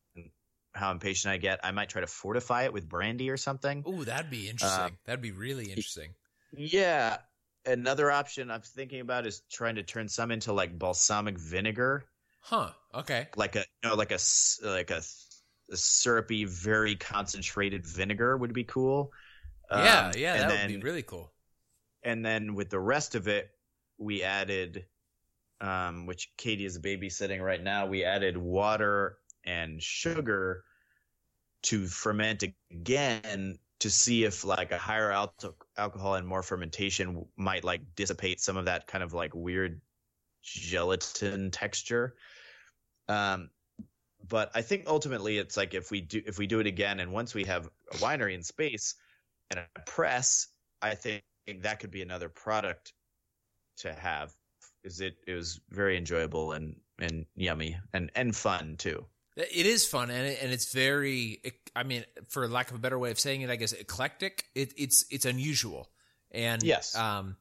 how impatient I get, I might try to fortify it with brandy or something. Ooh, that'd be interesting. Um, that'd be really interesting. Yeah. Another option I'm thinking about is trying to turn some into like balsamic vinegar, Huh. Okay. like a know like a like a, a syrupy, very concentrated vinegar would be cool. Yeah, Um, yeah, that then, would be really cool. And then with the rest of it, we added, um, which Katie is babysitting right now. We added water and sugar to ferment again to see if like a higher al- alcohol and more fermentation might like dissipate some of that kind of like weird gelatin texture. Um, but I think ultimately it's like if we do if we do it again and once we have a winery in space and a press, I think that could be another product to have. Is it? It was very enjoyable and and yummy and and fun too. It is fun, and it, and it's very. I mean, for lack of a better way of saying it, I guess eclectic. It, it's it's unusual, and yes, um,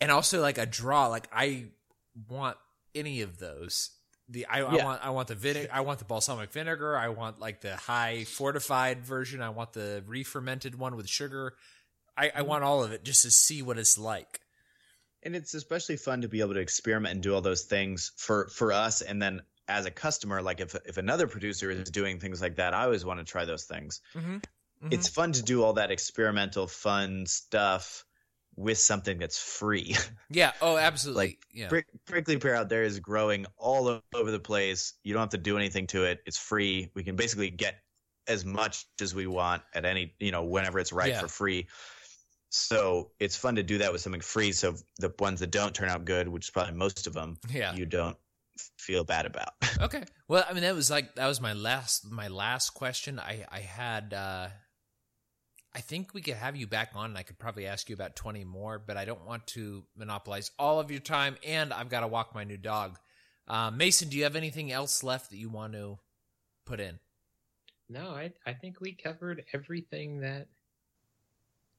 and also like a draw. Like I want any of those. The I, yeah. I want I want the vinegar. I want the balsamic vinegar. I want like the high fortified version. I want the re-fermented one with sugar. I, I mm-hmm. want all of it just to see what it's like. And it's especially fun to be able to experiment and do all those things for for us, and then as a customer, like if if another producer is doing things like that, I always want to try those things. Mm-hmm. Mm-hmm. It's fun to do all that experimental, fun stuff with something that's free. Yeah. Oh, absolutely. like yeah. Prick, prickly pear out there is growing all over the place. You don't have to do anything to it. It's free. We can basically get as much as we want at any, you know, whenever it's right yeah. for free. So it's fun to do that with something free. So the ones that don't turn out good, which is probably most of them, yeah. you don't feel bad about. okay. Well, I mean, that was like that was my last my last question. I I had. uh I think we could have you back on, and I could probably ask you about twenty more, but I don't want to monopolize all of your time, and I've got to walk my new dog. Uh, Mason, do you have anything else left that you want to put in? No, I I think we covered everything that.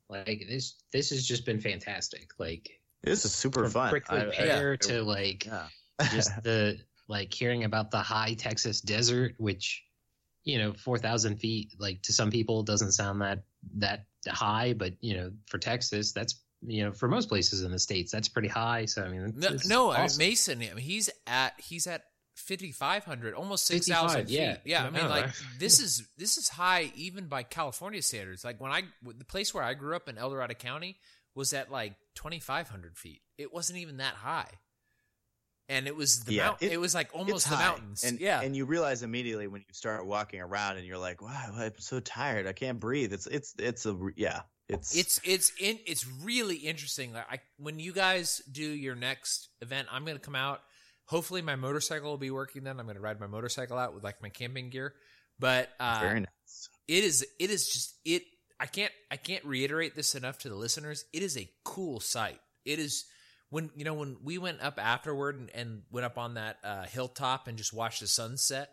Like this, this has just been fantastic. Like this is super fun. Prickly pear yeah. to like yeah just the like hearing about the high Texas desert, which you know, four thousand feet, like to some people doesn't sound that that high, but you know, for Texas, that's you know, for most places in the states, that's pretty high. So I mean, no, no awesome. I mean, Mason, I mean, he's at he's at fifty five hundred, almost six thousand feet. Yeah, yeah. I mean, like this is this is high even by California standards. Like when I the place where I grew up in El Dorado County was at like twenty five hundred feet. It wasn't even that high and it was the yeah, it, it, was like almost the mountains. And, yeah, and you realize immediately when you start walking around and you're like, "Wow, I'm so tired. I can't breathe." It's it's it's a yeah. It's it's it's in, it's really interesting. I when you guys do your next event, I'm going to come out. Hopefully, my motorcycle will be working then. I'm going to ride my motorcycle out with like my camping gear. But uh, very nice. It is it is just it. I can't I can't reiterate this enough to the listeners. It is a cool sight. It is when you know when we went up afterward and, and went up on that uh, hilltop and just watched the sunset.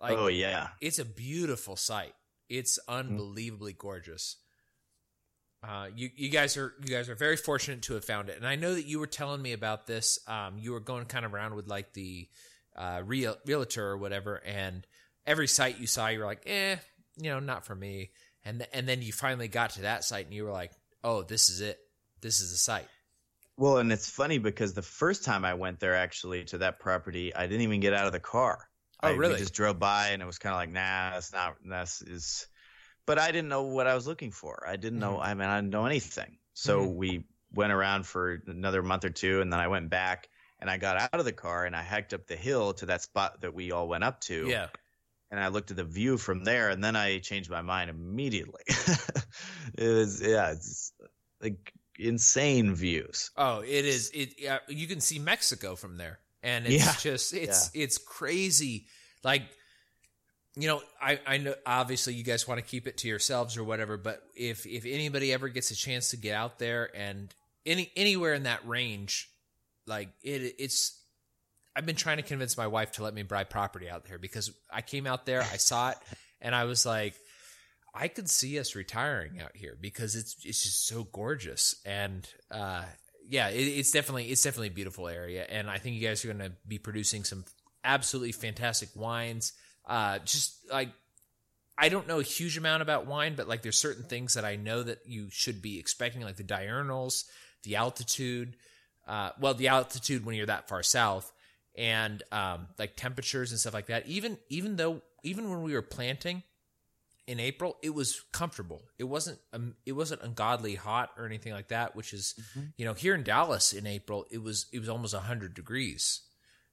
Like, oh yeah, it's a beautiful sight. It's unbelievably mm. gorgeous. Uh, you you guys are you guys are very fortunate to have found it, and I know that you were telling me about this. Um, you were going kind of around with like the uh, real realtor or whatever, and every site you saw, you were like, eh, you know, not for me. And and then you finally got to that site, and you were like, oh, this is it. This is the site. Well, and it's funny because the first time I went there actually to that property, I didn't even get out of the car. Oh, I, really? Just drove by and it was kind of like, nah, that's not, that's is, but I didn't know what I was looking for. I didn't know, mm-hmm. I mean, I didn't know anything. So mm-hmm. we went around for another month or two and then I went back and I got out of the car and I hiked up the hill to that spot that we all went up to. Yeah. And I looked at the view from there and then I changed my mind immediately. it was, yeah, it's like, insane views. Oh, it is. It uh, you can see Mexico from there, and it's yeah. just it's yeah. it's crazy. Like you know, I I know obviously you guys want to keep it to yourselves or whatever, but if if anybody ever gets a chance to get out there and any anywhere in that range, like it it's. I've been trying to convince my wife to let me buy property out there because I came out there, I saw it, and I was like, I could see us retiring out here because it's it's just so gorgeous and uh, yeah, it, it's definitely it's definitely a beautiful area, and I think you guys are going to be producing some absolutely fantastic wines. Uh, just like I don't know a huge amount about wine, but like there's certain things that I know that you should be expecting, like the diurnals, the altitude. Uh, well, the altitude when you're that far south, and um, like temperatures and stuff like that. Even even though even when we were planting in April, it was comfortable. It wasn't um, it wasn't ungodly hot or anything like that. Which is, mm-hmm. you know, here in Dallas in April, it was it was almost hundred degrees.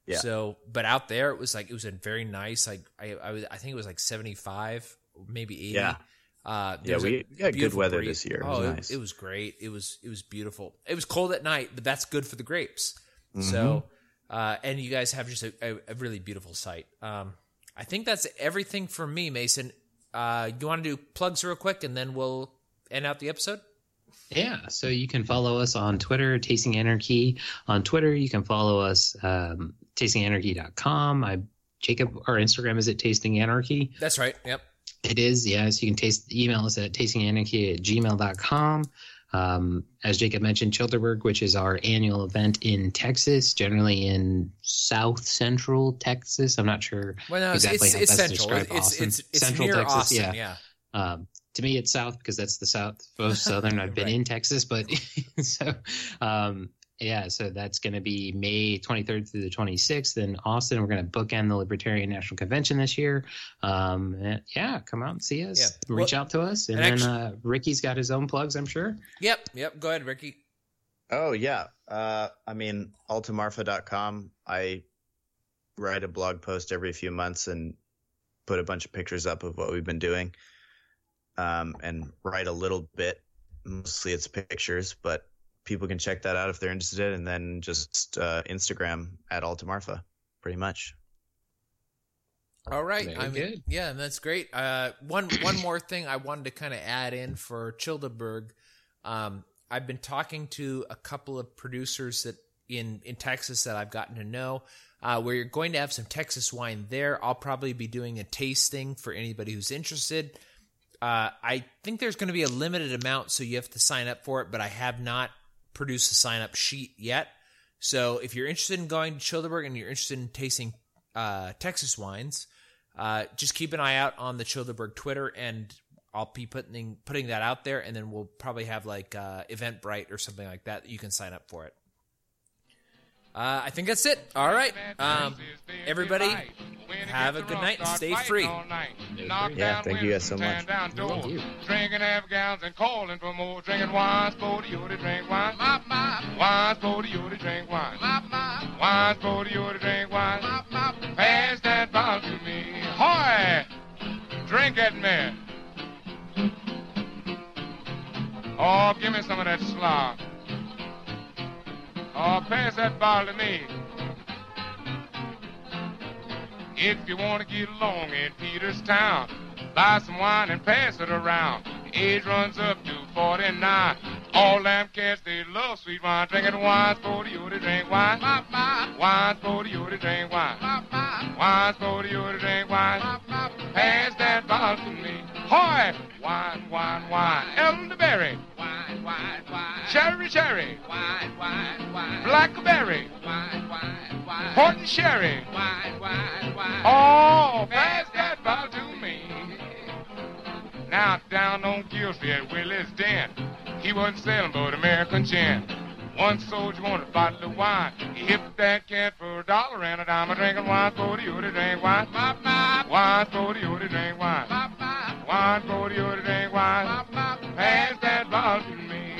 Yeah. So, but out there, it was like it was a very nice. Like I I, was, I think it was like seventy five, maybe eighty. Yeah. Uh, yeah, we, we got good weather breeze. this year. It oh, nice. it, it, was great. It was it was beautiful. It was cold at night, but that's good for the grapes. Mm-hmm. So, uh, and you guys have just a, a, a really beautiful site. Um, I think that's everything for me, Mason uh, you want to do plugs real quick and then we'll end out the episode? Yeah, so you can follow us on Twitter, Tasting Anarchy. On Twitter, you can follow us, um, tastinganarchy.com. I Jacob, our Instagram is at Tasting Anarchy. That's right. Yep. It is, yes. You can taste email us at tastinganarchy at gmail.com. Um, as Jacob mentioned, Childerberg, which is our annual event in Texas, generally in South Central Texas. I'm not sure well, no, exactly it's, how it's best central. to describe it's, Austin. It's, it's Central Texas, Austin, yeah. yeah. Um, to me, it's South because that's the South, most Southern. I've been right. in Texas, but so um, yeah, so that's going to be May 23rd through the 26th in Austin. We're going to bookend the Libertarian National Convention this year. Um, yeah, come out and see us. Yeah. Reach well, out to us, and, and then actually, uh, Ricky's got his own plugs, I'm sure. Yep, yep. Go ahead, Ricky. Oh yeah, uh, I mean altamarfa.com. I write a blog post every few months and put a bunch of pictures up of what we've been doing, um, and write a little bit. Mostly it's pictures, but people can check that out if they're interested, and then just uh, Instagram at Altamarfa, pretty much. All right, I mean, good. yeah, that's great. Uh, one one more thing I wanted to kind of add in for Childeberg. Um, I've been talking to a couple of producers that in in Texas that I've gotten to know. Uh, where you're going to have some Texas wine there. I'll probably be doing a tasting for anybody who's interested. Uh, I think there's going to be a limited amount, so you have to sign up for it, but I have not produce a sign up sheet yet. So if you're interested in going to Childeberg and you're interested in tasting uh, Texas wines, uh, just keep an eye out on the Childeberg Twitter, and I'll be putting putting that out there, and then we'll probably have like uh, Eventbrite or something like that. You can sign up for it. Uh, I think that's it. All right. Um, everybody, have a good night and stay free. Yeah, thank you guys so much. Drinking half gallons and calling for more. Drinking wine, for you to drink wine. Wine, for you to drink wine. Wine, for you to drink wine. Pass that bottle to me. Hoy! Drink it, man. Oh, give me some of that slop. Oh, pass that bottle to me. If you want to get along in Peterstown, buy some wine and pass it around. Age runs up to 49. All them cats, they love sweet wine. Drinking wine, for you to drink wine. Wine, for you to drink wine. Wine, for you to drink wine. Pass that bottle to me. Hoy! Wine, wine, wine. Elderberry. Wine, wine, wine. Cherry, cherry. Wine, wine, wine. Blackberry. Wine, wine, wine. Horton sherry. Wine, wine, wine. Oh, pass that bottle to me. Now down on Gill at Willie's Den, he wasn't selling but American gin. One soldier wanted a bottle of wine. He hit that cat for a dollar and a dime. A drinking wine for the to drink wine. Wine for the to drink wine. Wine for the to drink wine. Pass that bottle to me.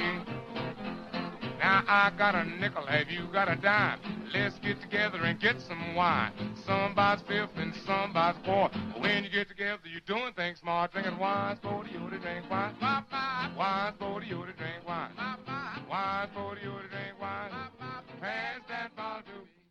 Now I got a nickel, have you got a dime? Let's get together and get some wine. Somebody's fifth and somebody's fourth. When you get together, you're doing things smart. Drinking wine, for you to drink wine. Wine, for you to drink wine. Wine, for you to drink wine. Pass that bottle to